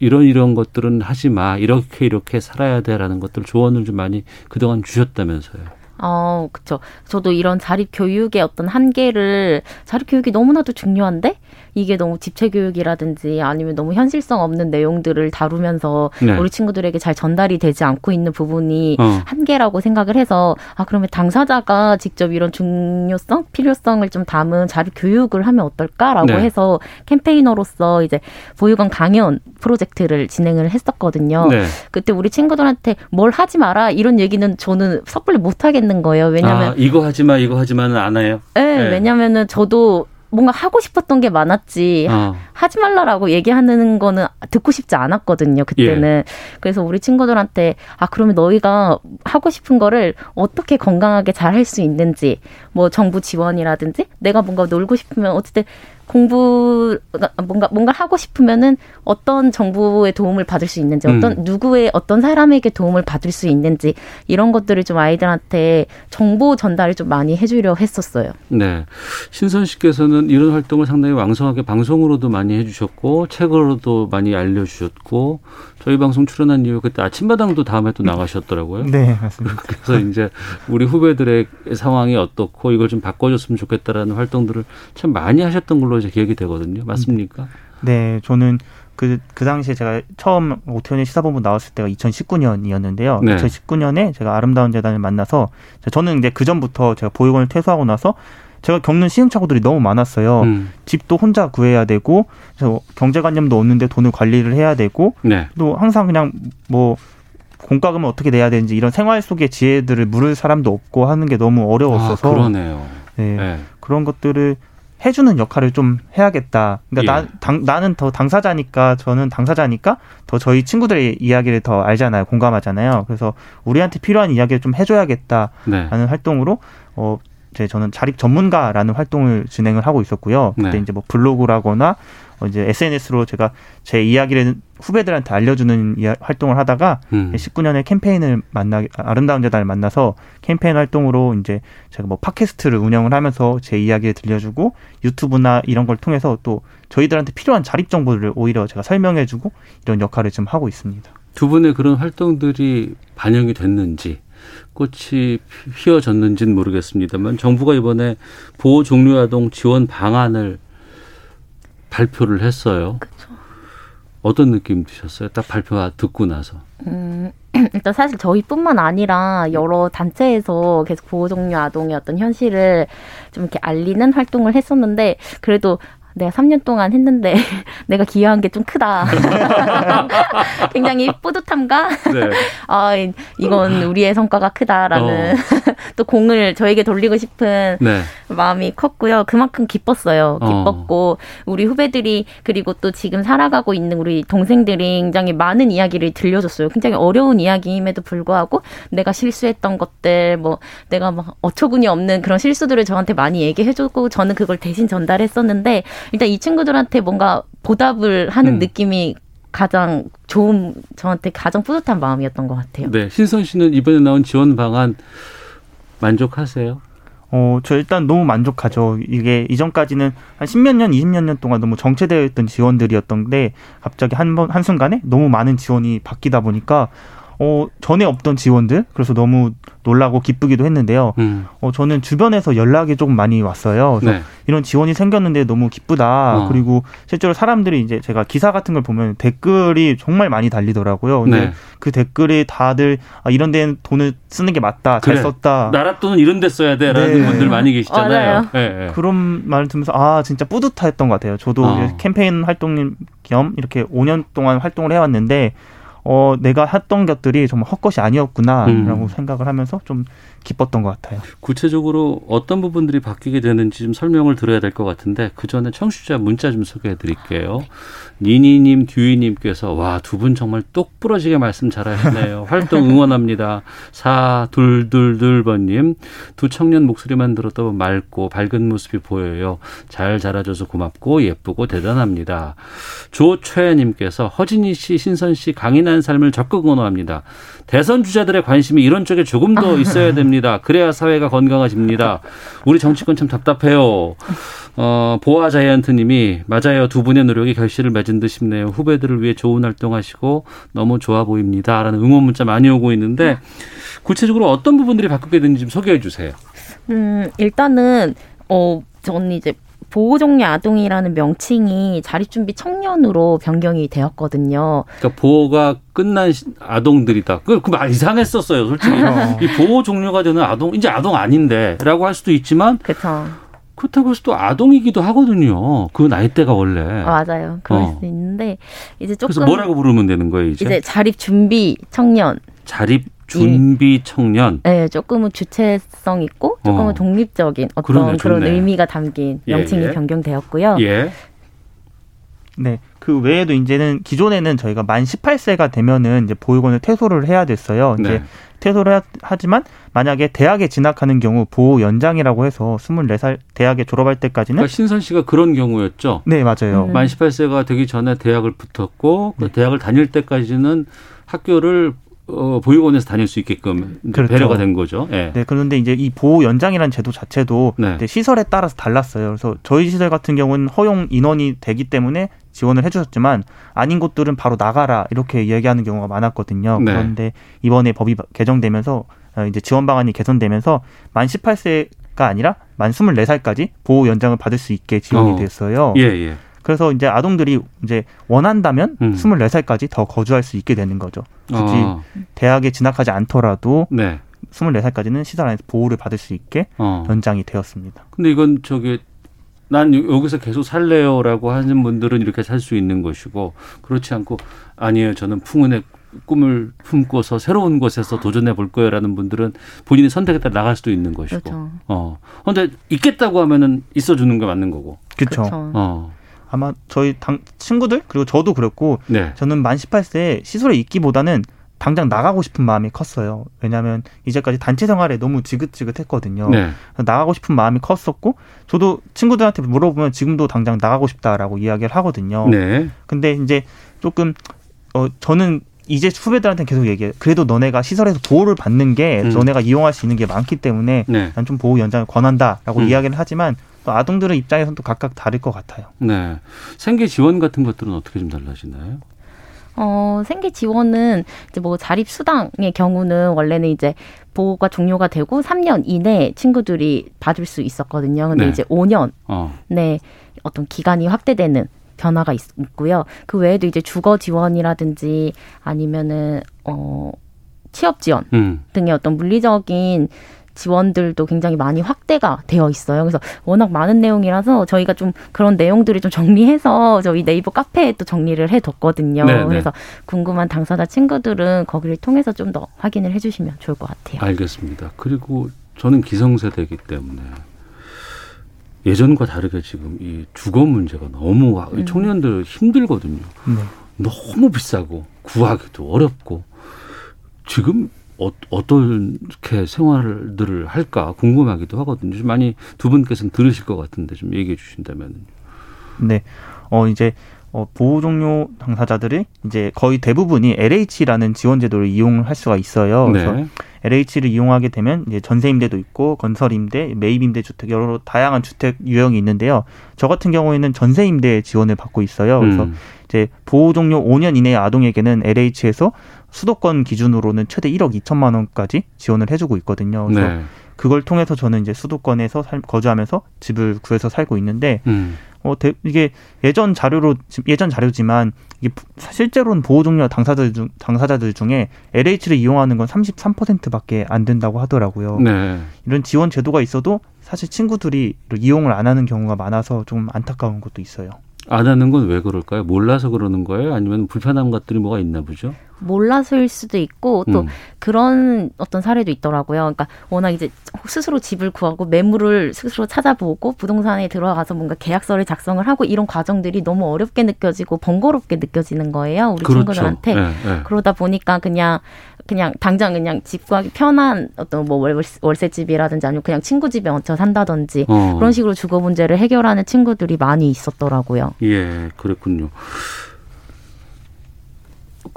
이런 이런 것들은 하지 마. 이렇게 이렇게 살아야 돼라는 것들 조언을 좀 많이 그동안 주셨다면서요. 어, 그쵸. 저도 이런 자립 교육의 어떤 한계를 자립 교육이 너무나도 중요한데 이게 너무 집체 교육이라든지 아니면 너무 현실성 없는 내용들을 다루면서 네. 우리 친구들에게 잘 전달이 되지 않고 있는 부분이 어. 한계라고 생각을 해서 아 그러면 당사자가 직접 이런 중요성, 필요성을 좀 담은 자립 교육을 하면 어떨까라고 네. 해서 캠페이너로서 이제 보육원 강연 프로젝트를 진행을 했었거든요. 네. 그때 우리 친구들한테 뭘 하지 마라 이런 얘기는 저는 섣불리 못 하겠는 거예요. 왜냐면 아, 이거 하지 마, 이거 하지 마는 안 해요. 네, 네. 왜냐면은 저도 뭔가 하고 싶었던 게 많았지 어. 하지 말라라고 얘기하는 거는 듣고 싶지 않았거든요 그때는 예. 그래서 우리 친구들한테 아 그러면 너희가 하고 싶은 거를 어떻게 건강하게 잘 할 수 있는지 뭐 정부 지원이라든지 내가 뭔가 놀고 싶으면 어쨌든 공부 뭔가 뭔가 하고 싶으면은 어떤 정부의 도움을 받을 수 있는지 어떤 음. 누구의 어떤 사람에게 도움을 받을 수 있는지 이런 것들을 좀 아이들한테 정보 전달을 좀 많이 해주려 했었어요. 네, 신선 씨께서는 이런 활동을 상당히 왕성하게 방송으로도 많이 해주셨고 책으로도 많이 알려주셨고 저희 방송 출연한 이후 그때 아침마당도 다음에 또 나가셨더라고요. 네, 맞습니다. 그래서 이제 우리 후배들의 상황이 어떻고 이걸 좀 바꿔줬으면 좋겠다라는 활동들을 참 많이 하셨던 걸로 이제 기억이 되거든요. 맞습니까? 네, 저는 그, 그 당시에 제가 처음 오태훈의 시사본부 나왔을 때가 2019년이었는데요. 네. 2019년에 제가 아름다운 재단을 만나서 저는 이제 그 전부터 제가 보육원을 퇴소하고 나서 제가 겪는 시행착오들이 너무 많았어요. 음. 집도 혼자 구해야 되고 경제관념도 없는데 돈을 관리를 해야 되고 네. 또 항상 그냥 뭐 공과금을 어떻게 내야 되는지 이런 생활 속의 지혜들을 물을 사람도 없고 하는 게 너무 어려웠어서 아, 그러네요. 네. 네. 그런 것들을 해주는 역할을 좀 해야겠다. 그러니까 예. 나, 당, 나는 더 당사자니까 저는 당사자니까 더 저희 친구들의 이야기를 더 알잖아요. 공감하잖아요. 그래서 우리한테 필요한 이야기를 좀 해줘야겠다라는 네. 활동으로 어 이제 저는 자립 전문가라는 활동을 진행을 하고 있었고요. 그때 네. 이제 뭐 블로그라거나 어 이제 SNS로 제가 제 이야기를 후배들한테 알려주는 활동을 하다가 음. 19년에 캠페인을 만나 아름다운 재단을 만나서 캠페인 활동으로 이제 제가 뭐 팟캐스트를 운영을 하면서 제 이야기를 들려주고 유튜브나 이런 걸 통해서 또 저희들한테 필요한 자립 정보를 오히려 제가 설명해주고 이런 역할을 좀 하고 있습니다. 두 분의 그런 활동들이 반영이 됐는지 꽃이 휘어졌는지는 모르겠습니다만 정부가 이번에 보호 종료 아동 지원 방안을 발표를 했어요. 그쵸. 어떤 느낌 드셨어요? 딱 발표 듣고 나서. 음, 일단 사실 저희뿐만 아니라 여러 단체에서 계속 보호 종료 아동의 어떤 현실을 좀 이렇게 알리는 활동을 했었는데 그래도 내가 3년 동안 했는데 내가 기여한 게 좀 크다. 굉장히 뿌듯함과 네. 아 이건 우리의 성과가 크다라는 어. 또 공을 저에게 돌리고 싶은 네. 마음이 컸고요. 그만큼 기뻤어요. 어. 기뻤고 어. 우리 후배들이 그리고 또 지금 살아가고 있는 우리 동생들이 굉장히 많은 이야기를 들려줬어요. 굉장히 어려운 이야기임에도 불구하고 내가 실수했던 것들 뭐 내가 막 어처구니 없는 그런 실수들을 저한테 많이 얘기해주고 저는 그걸 대신 전달했었는데 일단 이 친구들한테 뭔가 보답을 하는 음. 느낌이 가장 좋은 저한테 가장 뿌듯한 마음이었던 것 같아요. 네, 신선 씨는 이번에 나온 지원 방안 만족하세요? 어, 저 일단 너무 만족하죠. 이게 이전까지는 한 십몇 년, 이십 년 동안 너무 정체되어 있던 지원들이었던데 갑자기 한 번, 한순간에 너무 많은 지원이 바뀌다 보니까 어, 전에 없던 지원들 그래서 너무 놀라고 기쁘기도 했는데요. 음. 어, 저는 주변에서 연락이 조금 많이 왔어요. 그래서 네. 이런 지원이 생겼는데 너무 기쁘다. 어. 그리고 실제로 사람들이 이제 제가 기사 같은 걸 보면 댓글이 정말 많이 달리더라고요. 근데 네. 그 댓글이 다들 아, 이런 데는 돈을 쓰는 게 맞다. 잘 그래. 썼다. 나라 돈은 이런 데 써야 돼라는 네. 분들 많이 계시잖아요. 네, 네. 그런 말을 들으면서 아, 진짜 뿌듯했던 것 같아요. 저도 어. 캠페인 활동 겸 이렇게 5년 동안 활동을 해왔는데 어, 내가 했던 것들이 정말 헛것이 아니었구나라고 음. 생각을 하면서 좀 기뻤던 것 같아요. 구체적으로 어떤 부분들이 바뀌게 되는지 좀 설명을 들어야 될 것 같은데 그 전에 청취자 문자 좀 소개해 드릴게요. 니니님, 듀이님께서 와 두 분 정말 똑 부러지게 말씀 잘하시네요. 활동 응원합니다. 사둘둘둘번님 두 청년 목소리만 들어도 맑고 밝은 모습이 보여요. 잘 자라줘서 고맙고 예쁘고 대단합니다. 조최님께서 허진희 씨, 신선 씨 강인한 삶을 적극 응원합니다. 대선 주자들의 관심이 이런 쪽에 조금 더 있어야 됩니다. 그래야 사회가 건강해집니다. 우리 정치권 참 답답해요. 어, 보아 자이언트 님이 맞아요. 두 분의 노력이 결실을 맺은 듯 싶네요. 후배들을 위해 좋은 활동하시고 너무 좋아 보입니다. 라는 응원 문자 많이 오고 있는데 구체적으로 어떤 부분들이 바뀌게 되는지 좀 소개해 주세요. 음, 일단은 어, 저는 이제 보호종료 아동이라는 명칭이 자립준비 청년으로 변경이 되었거든요. 그러니까 보호가 끝난 아동들이다. 그, 그 이상했었어요, 솔직히. 이 보호 종료가 되는 아동, 이제 아동 아닌데, 라고 할 수도 있지만. 그렇죠. 그렇다고 해서 또 아동이기도 하거든요. 그 나이대가 원래. 아, 맞아요. 그럴 어. 수 있는데, 이제 조금. 그래서 뭐라고 부르면 되는 거예요, 이제? 이제 자립준비 청년. 자립 준비 청년. 네, 조금은 주체성 있고 조금은 어. 독립적인 어떤 그러네, 그런 의미가 담긴 예, 명칭이 예. 변경되었고요. 예. 네. 그 외에도 이제는 기존에는 저희가 만 18세가 되면은 이제 보육원을 퇴소를 해야 됐어요. 이제 네. 퇴소를 하지만 만약에 대학에 진학하는 경우 보호 연장이라고 해서 24살 대학에 졸업할 때까지는 그러니까 신선 씨가 그런 경우였죠. 네, 맞아요. 음. 만 18세가 되기 전에 대학을 붙었고 그 네. 대학을 다닐 때까지는 학교를 어, 보육원에서 다닐 수 있게끔 그렇죠. 배려가 된 거죠. 네. 네. 그런데 이제 이 보호 연장이라는 제도 자체도 네. 시설에 따라서 달랐어요. 그래서 저희 시설 같은 경우는 허용 인원이 되기 때문에 지원을 해주셨지만 아닌 곳들은 바로 나가라 이렇게 이야기하는 경우가 많았거든요. 네. 그런데 이번에 법이 개정되면서 어, 이제 지원 방안이 개선되면서 만 18세가 아니라 만 24살까지 보호 연장을 받을 수 있게 지원이 어. 됐어요. 예, 예. 그래서 이제 아동들이 이제 원한다면 음. 24살까지 더 거주할 수 있게 되는 거죠. 굳이 어. 대학에 진학하지 않더라도 네. 24살까지는 시설 안에서 보호를 받을 수 있게 어. 연장이 되었습니다. 근데 이건 저기 난 여기서 계속 살래요라고 하는 분들은 이렇게 살 수 있는 것이고 그렇지 않고 아니에요. 저는 풍운의 꿈을 품고서 새로운 곳에서 도전해 볼 거예요라는 분들은 본인의 선택에 따라 나갈 수도 있는 것이고. 그렇죠. 어. 근데 있겠다고 하면은 있어 주는 게 맞는 거고. 그렇죠. 어. 아마 저희 당 친구들 그리고 저도 그랬고 네. 저는 만 18세 시설에 있기보다는 당장 나가고 싶은 마음이 컸어요. 왜냐하면 이제까지 단체 생활에 너무 지긋지긋했거든요. 네. 나가고 싶은 마음이 컸었고 저도 친구들한테 물어보면 지금도 당장 나가고 싶다라고 이야기를 하거든요. 네. 근데 이제 조금 어 저는 이제 후배들한테 계속 얘기해요. 그래도 너네가 시설에서 보호를 받는 게 음. 너네가 이용할 수 있는 게 많기 때문에 네. 난좀 보호 연장을 권한다라고 음. 이야기를 하지만 또 아동들의 입장에서는 또 각각 다를 것 같아요. 네. 생계 지원 같은 것들은 어떻게 좀 달라지나요? 어, 생계 지원은 이제 뭐 자립 수당의 경우는 원래는 이제 보호가 종료가 되고 3년 이내 친구들이 받을 수 있었거든요. 근데 네. 이제 5년 어. 네 어떤 기간이 확대되는 변화가 있, 있고요. 그 외에도 이제 주거 지원이라든지 아니면은 어 취업 지원 음. 등의 어떤 물리적인 지원들도 굉장히 많이 확대가 되어 있어요. 그래서 워낙 많은 내용이라서 저희가 좀 그런 내용들을 좀 정리해서 저희 네이버 카페에 또 정리를 해뒀거든요. 네네. 그래서 궁금한 당사자 친구들은 거기를 통해서 좀 더 확인을 해주시면 좋을 것 같아요. 알겠습니다. 그리고 저는 기성세대이기 때문에 예전과 다르게 지금 이 주거 문제가 너무 음. 청년들 힘들거든요. 네. 너무 비싸고 구하기도 어렵고 지금 어, 어떻게 생활들을 할까 궁금하기도 하거든요. 좀 많이 두 분께서는 들으실 것 같은데 좀 얘기해 주신다면. 네. 어 이제 어, 보호 종료 당사자들이 이제 거의 대부분이 LH라는 지원 제도를 이용할 수가 있어요. 그래서 네. LH를 이용하게 되면 이제 전세 임대도 있고 건설 임대, 매입 임대 주택 여러 다양한 주택 유형이 있는데요. 저 같은 경우에는 전세 임대 지원을 받고 있어요. 그래서 음. 이제 보호 종료 5년 이내의 아동에게는 LH에서 수도권 기준으로는 최대 1억 2천만 원까지 지원을 해주고 있거든요. 그래서 네. 그걸 통해서 저는 이제 수도권에서 살, 거주하면서 집을 구해서 살고 있는데 음. 어 대, 이게 예전 자료로 예전 자료지만 이게 실제로는 보호 종료 당사자들 중 당사자들 중에 LH를 이용하는 건 33%밖에 안 된다고 하더라고요. 네. 이런 지원 제도가 있어도 사실 친구들이 이용을 안 하는 경우가 많아서 좀 안타까운 것도 있어요. 안 하는 건 왜 그럴까요? 몰라서 그러는 거예요? 아니면 불편한 것들이 뭐가 있나 보죠? 몰라서일 수도 있고 또 음. 그런 어떤 사례도 있더라고요. 그러니까 워낙 이제 스스로 집을 구하고 매물을 스스로 찾아보고 부동산에 들어가서 뭔가 계약서를 작성을 하고 이런 과정들이 너무 어렵게 느껴지고 번거롭게 느껴지는 거예요. 우리 그렇죠. 친구들한테. 네, 네. 그러다 보니까 그냥 그냥 당장 그냥 집 구하기 편한 어떤 뭐 월세, 집이라든지 아니면 그냥 친구 집에 얹혀 산다든지 어. 그런 식으로 주거 문제를 해결하는 친구들이 많이 있었더라고요. 예, 그렇군요.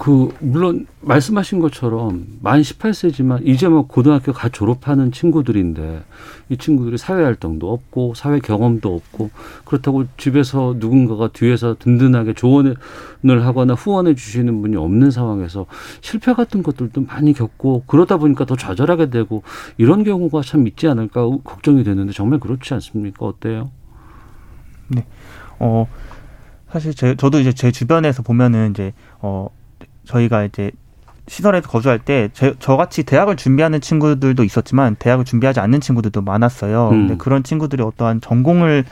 그 물론 말씀하신 것처럼 만 18세지만 이제 뭐 고등학교 가 졸업하는 친구들인데 이 친구들이 사회 활동도 없고 사회 경험도 없고 그렇다고 집에서 누군가가 뒤에서 든든하게 조언을 하거나 후원해 주시는 분이 없는 상황에서 실패 같은 것들도 많이 겪고 그러다 보니까 더 좌절하게 되고 이런 경우가 참 있지 않을까 걱정이 되는데 정말 그렇지 않습니까? 어때요? 네. 어 사실 제, 저도 이제 제 주변에서 보면은 이제 어 저희가 이제 시설에서 거주할 때 제, 저같이 대학을 준비하는 친구들도 있었지만 대학을 준비하지 않는 친구들도 많았어요. 음. 근데 그런 친구들이 어떠한 전공을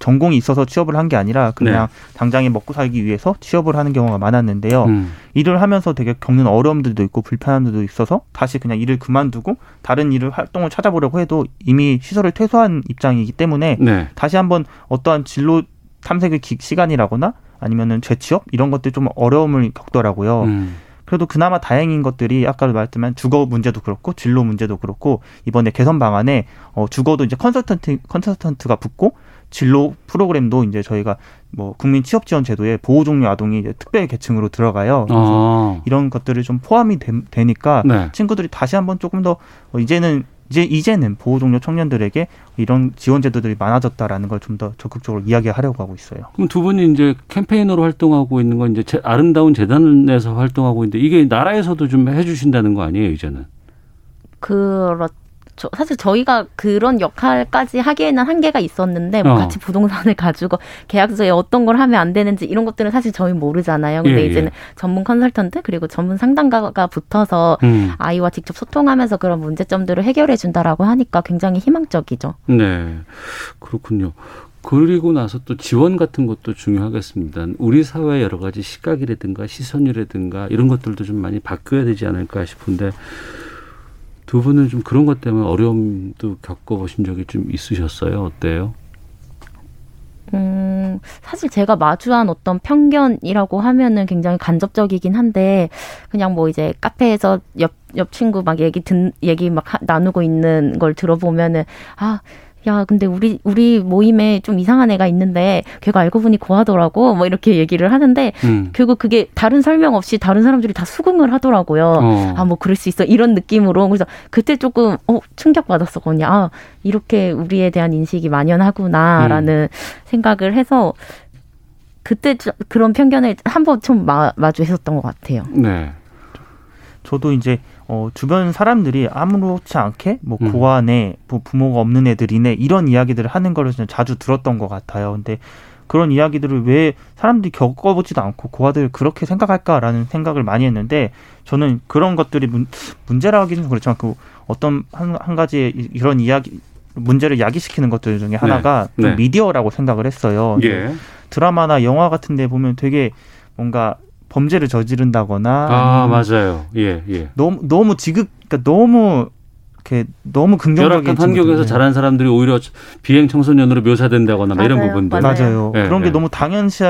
전공이 있어서 취업을 한 게 아니라 그냥 네. 당장에 먹고 살기 위해서 취업을 하는 경우가 많았는데요. 음. 일을 하면서 되게 겪는 어려움들도 있고 불편함들도 있어서 다시 그냥 일을 그만두고 다른 일을 활동을 찾아보려고 해도 이미 시설을 퇴소한 입장이기 때문에 네. 다시 한번 어떠한 진로 탐색의 시간이라거나 아니면은 재취업 이런 것들 좀 어려움을 겪더라고요. 음. 그래도 그나마 다행인 것들이 아까도 말했지만 주거 문제도 그렇고 진로 문제도 그렇고 이번에 개선 방안에 어 주거도 이제 컨설턴트 컨설턴트가 붙고 진로 프로그램도 이제 저희가 뭐 국민 취업 지원 제도에 보호 종류 아동이 이제 특별 계층으로 들어가요. 그래서 아. 이런 것들을 좀 포함이 되, 니까 네. 친구들이 다시 한번 조금 더 어, 이제는 이제 이제는 보호 종료 청년들에게 이런 지원 제도들이 많아졌다라는 걸 좀 더 적극적으로 이야기하려고 하고 있어요. 그럼 두 분이 이제 캠페인으로 활동하고 있는 건 이제 아름다운 재단에서 활동하고 있는데 이게 나라에서도 좀 해주신다는 거 아니에요 이제는? 그렇 저, 사실 저희가 그런 역할까지 하기에는 한계가 있었는데 뭐 어. 같이 부동산을 가지고 계약서에 어떤 걸 하면 안 되는지 이런 것들은 사실 저희 모르잖아요. 근데 예, 예. 이제는 예. 전문 컨설턴트 그리고 전문 상담가가 붙어서 음. 아이와 직접 소통하면서 그런 문제점들을 해결해 준다라고 하니까 굉장히 희망적이죠. 네. 그렇군요. 그리고 나서 또 지원 같은 것도 중요하겠습니다. 우리 사회 여러 가지 시각이라든가 시선이라든가 이런 것들도 좀 많이 바뀌어야 되지 않을까 싶은데 두 분은 좀 그런 것 때문에 어려움도 겪어보신 적이 좀 있으셨어요? 어때요? 음, 사실 제가 마주한 어떤 편견이라고 하면은 굉장히 간접적이긴 한데, 그냥 뭐 이제 카페에서 옆, 옆 친구 막 얘기 듣, 얘기 막 하, 나누고 있는 걸 들어보면은, 아, 야, 근데 우리, 우리 모임에 좀 이상한 애가 있는데, 걔가 알고 보니 고하더라고. 뭐 이렇게 얘기를 하는데, 음. 결국 그게 다른 설명 없이 다른 사람들이 다 수긍을 하더라고요. 어. 아, 뭐 그럴 수 있어. 이런 느낌으로. 그래서 그때 조금, 어, 충격 받았었거든요. 아, 이렇게 우리에 대한 인식이 만연하구나. 라는 음. 생각을 해서, 그때 그런 편견을 한 번 좀 마, 마주했었던 것 같아요. 네. 저도 이제 어, 주변 사람들이 아무렇지 않게 뭐 음. 고아네, 뭐 부모가 없는 애들이네 이런 이야기들을 하는 거를 자주 들었던 것 같아요. 근데 그런 이야기들을 왜 사람들이 겪어보지도 않고 고아들 그렇게 생각할까라는 생각을 많이 했는데 저는 그런 것들이 문, 문제라 하기는 그렇지만 그 어떤 한, 한 가지 이런 이야기 문제를 야기시키는 것들 중에 하나가 네. 네. 미디어라고 생각을 했어요. 예. 드라마나 영화 같은 데 보면 되게 뭔가 범죄를 저지른다거나 아 맞아요 예 예. 너무 너무 지극 그러니까 너무 이렇게 너무 긍정적인 환경에서 자란 사람들이 오히려 비행 청소년으로 묘사된다거나 맞아요. 이런 부분들 맞아요 네, 그런 게 네. 너무 당연시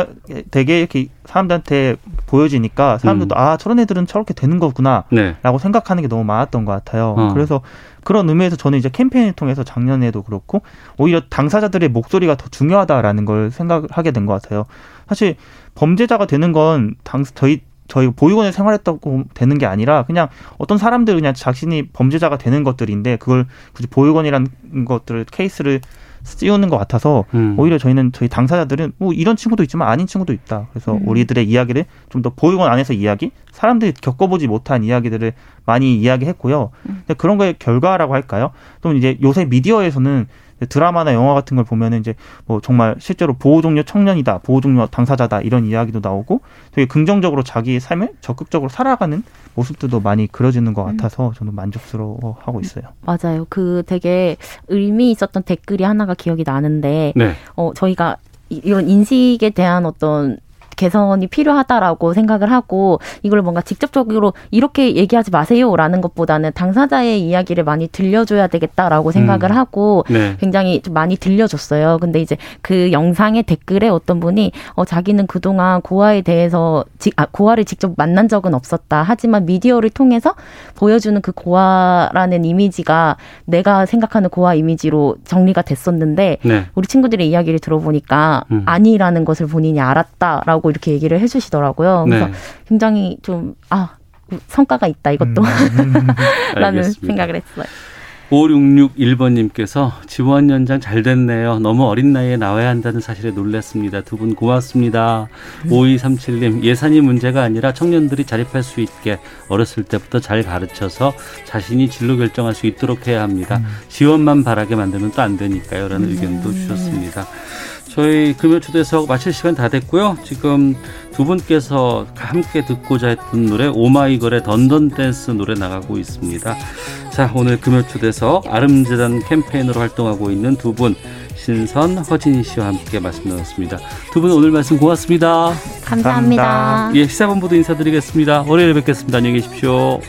되게 이렇게 사람들한테 보여지니까 사람들도 음. 아 저런 애들은 저렇게 되는 거구나라고 네. 생각하는 게 너무 많았던 것 같아요 어. 그래서 그런 의미에서 저는 이제 캠페인을 통해서 작년에도 그렇고 오히려 당사자들의 목소리가 더 중요하다라는 걸 생각하게 된 것 같아요 사실 범죄자가 되는 건 당, 저희 저희 보육원에 생활했다고 되는 게 아니라 그냥 어떤 사람들 그냥 자신이 범죄자가 되는 것들인데 그걸 굳이 보육원이라는 것들을 케이스를 씌우는 것 같아서 음. 오히려 저희는 저희 당사자들은 뭐 이런 친구도 있지만 아닌 친구도 있다. 그래서 음. 우리들의 이야기를 좀 더 보육원 안에서 이야기, 사람들이 겪어보지 못한 이야기들을 많이 이야기했고요. 음. 근데 그런 거의 결과라고 할까요? 또 이제 요새 미디어에서는 드라마나 영화 같은 걸 보면은 이제 뭐 정말 실제로 보호 종료 청년이다, 보호 종료 당사자다 이런 이야기도 나오고 되게 긍정적으로 자기 삶을 적극적으로 살아가는 모습들도 많이 그려지는 것 음. 같아서 저는 만족스러워하고 있어요. 맞아요. 그 되게 의미 있었던 댓글이 하나가 기억이 나는데 네. 어 저희가 이런 인식에 대한 어떤 개선이 필요하다라고 생각을 하고 이걸 뭔가 직접적으로 이렇게 얘기하지 마세요라는 것보다는 당사자의 이야기를 많이 들려줘야 되겠다라고 생각을 음. 하고 네. 굉장히 좀 많이 들려줬어요. 근데 이제 그 영상의 댓글에 어떤 분이 어 자기는 그동안 고아에 대해서 지, 아, 고아를 직접 만난 적은 없었다. 하지만 미디어를 통해서 보여주는 그 고아라는 이미지가 내가 생각하는 고아 이미지로 정리가 됐었는데 네. 우리 친구들의 이야기를 들어보니까 음. 아니라는 것을 본인이 알았다라고 있다고 이렇게 얘기를 해주시더라고요. 그래서 네. 굉장히 좀, 아, 성과가 있다, 이것도. 음. 라는 생각을 했어요. 5661번님께서 지원 연장 잘 됐네요. 너무 어린 나이에 나와야 한다는 사실에 놀랐습니다. 두 분 고맙습니다. 음. 5237님, 예산이 문제가 아니라 청년들이 자립할 수 있게 어렸을 때부터 잘 가르쳐서 자신이 진로 결정할 수 있도록 해야 합니다. 음. 지원만 바라게 만들면 또 안 되니까요. 라는 음. 의견도 주셨습니다. 저희 금요 초대석 마칠 시간 다 됐고요. 지금 두 분께서 함께 듣고자 했던 노래 오마이걸의 던던 댄스 노래 나가고 있습니다. 자, 오늘 금요 초대석 아름재단 캠페인으로 활동하고 있는 두 분 신선 허진 씨와 함께 말씀 나눴습니다. 두 분 오늘 말씀 고맙습니다. 감사합니다. 감사합니다. 예, 시사본부도 인사드리겠습니다. 월요일에 뵙겠습니다. 안녕히 계십시오.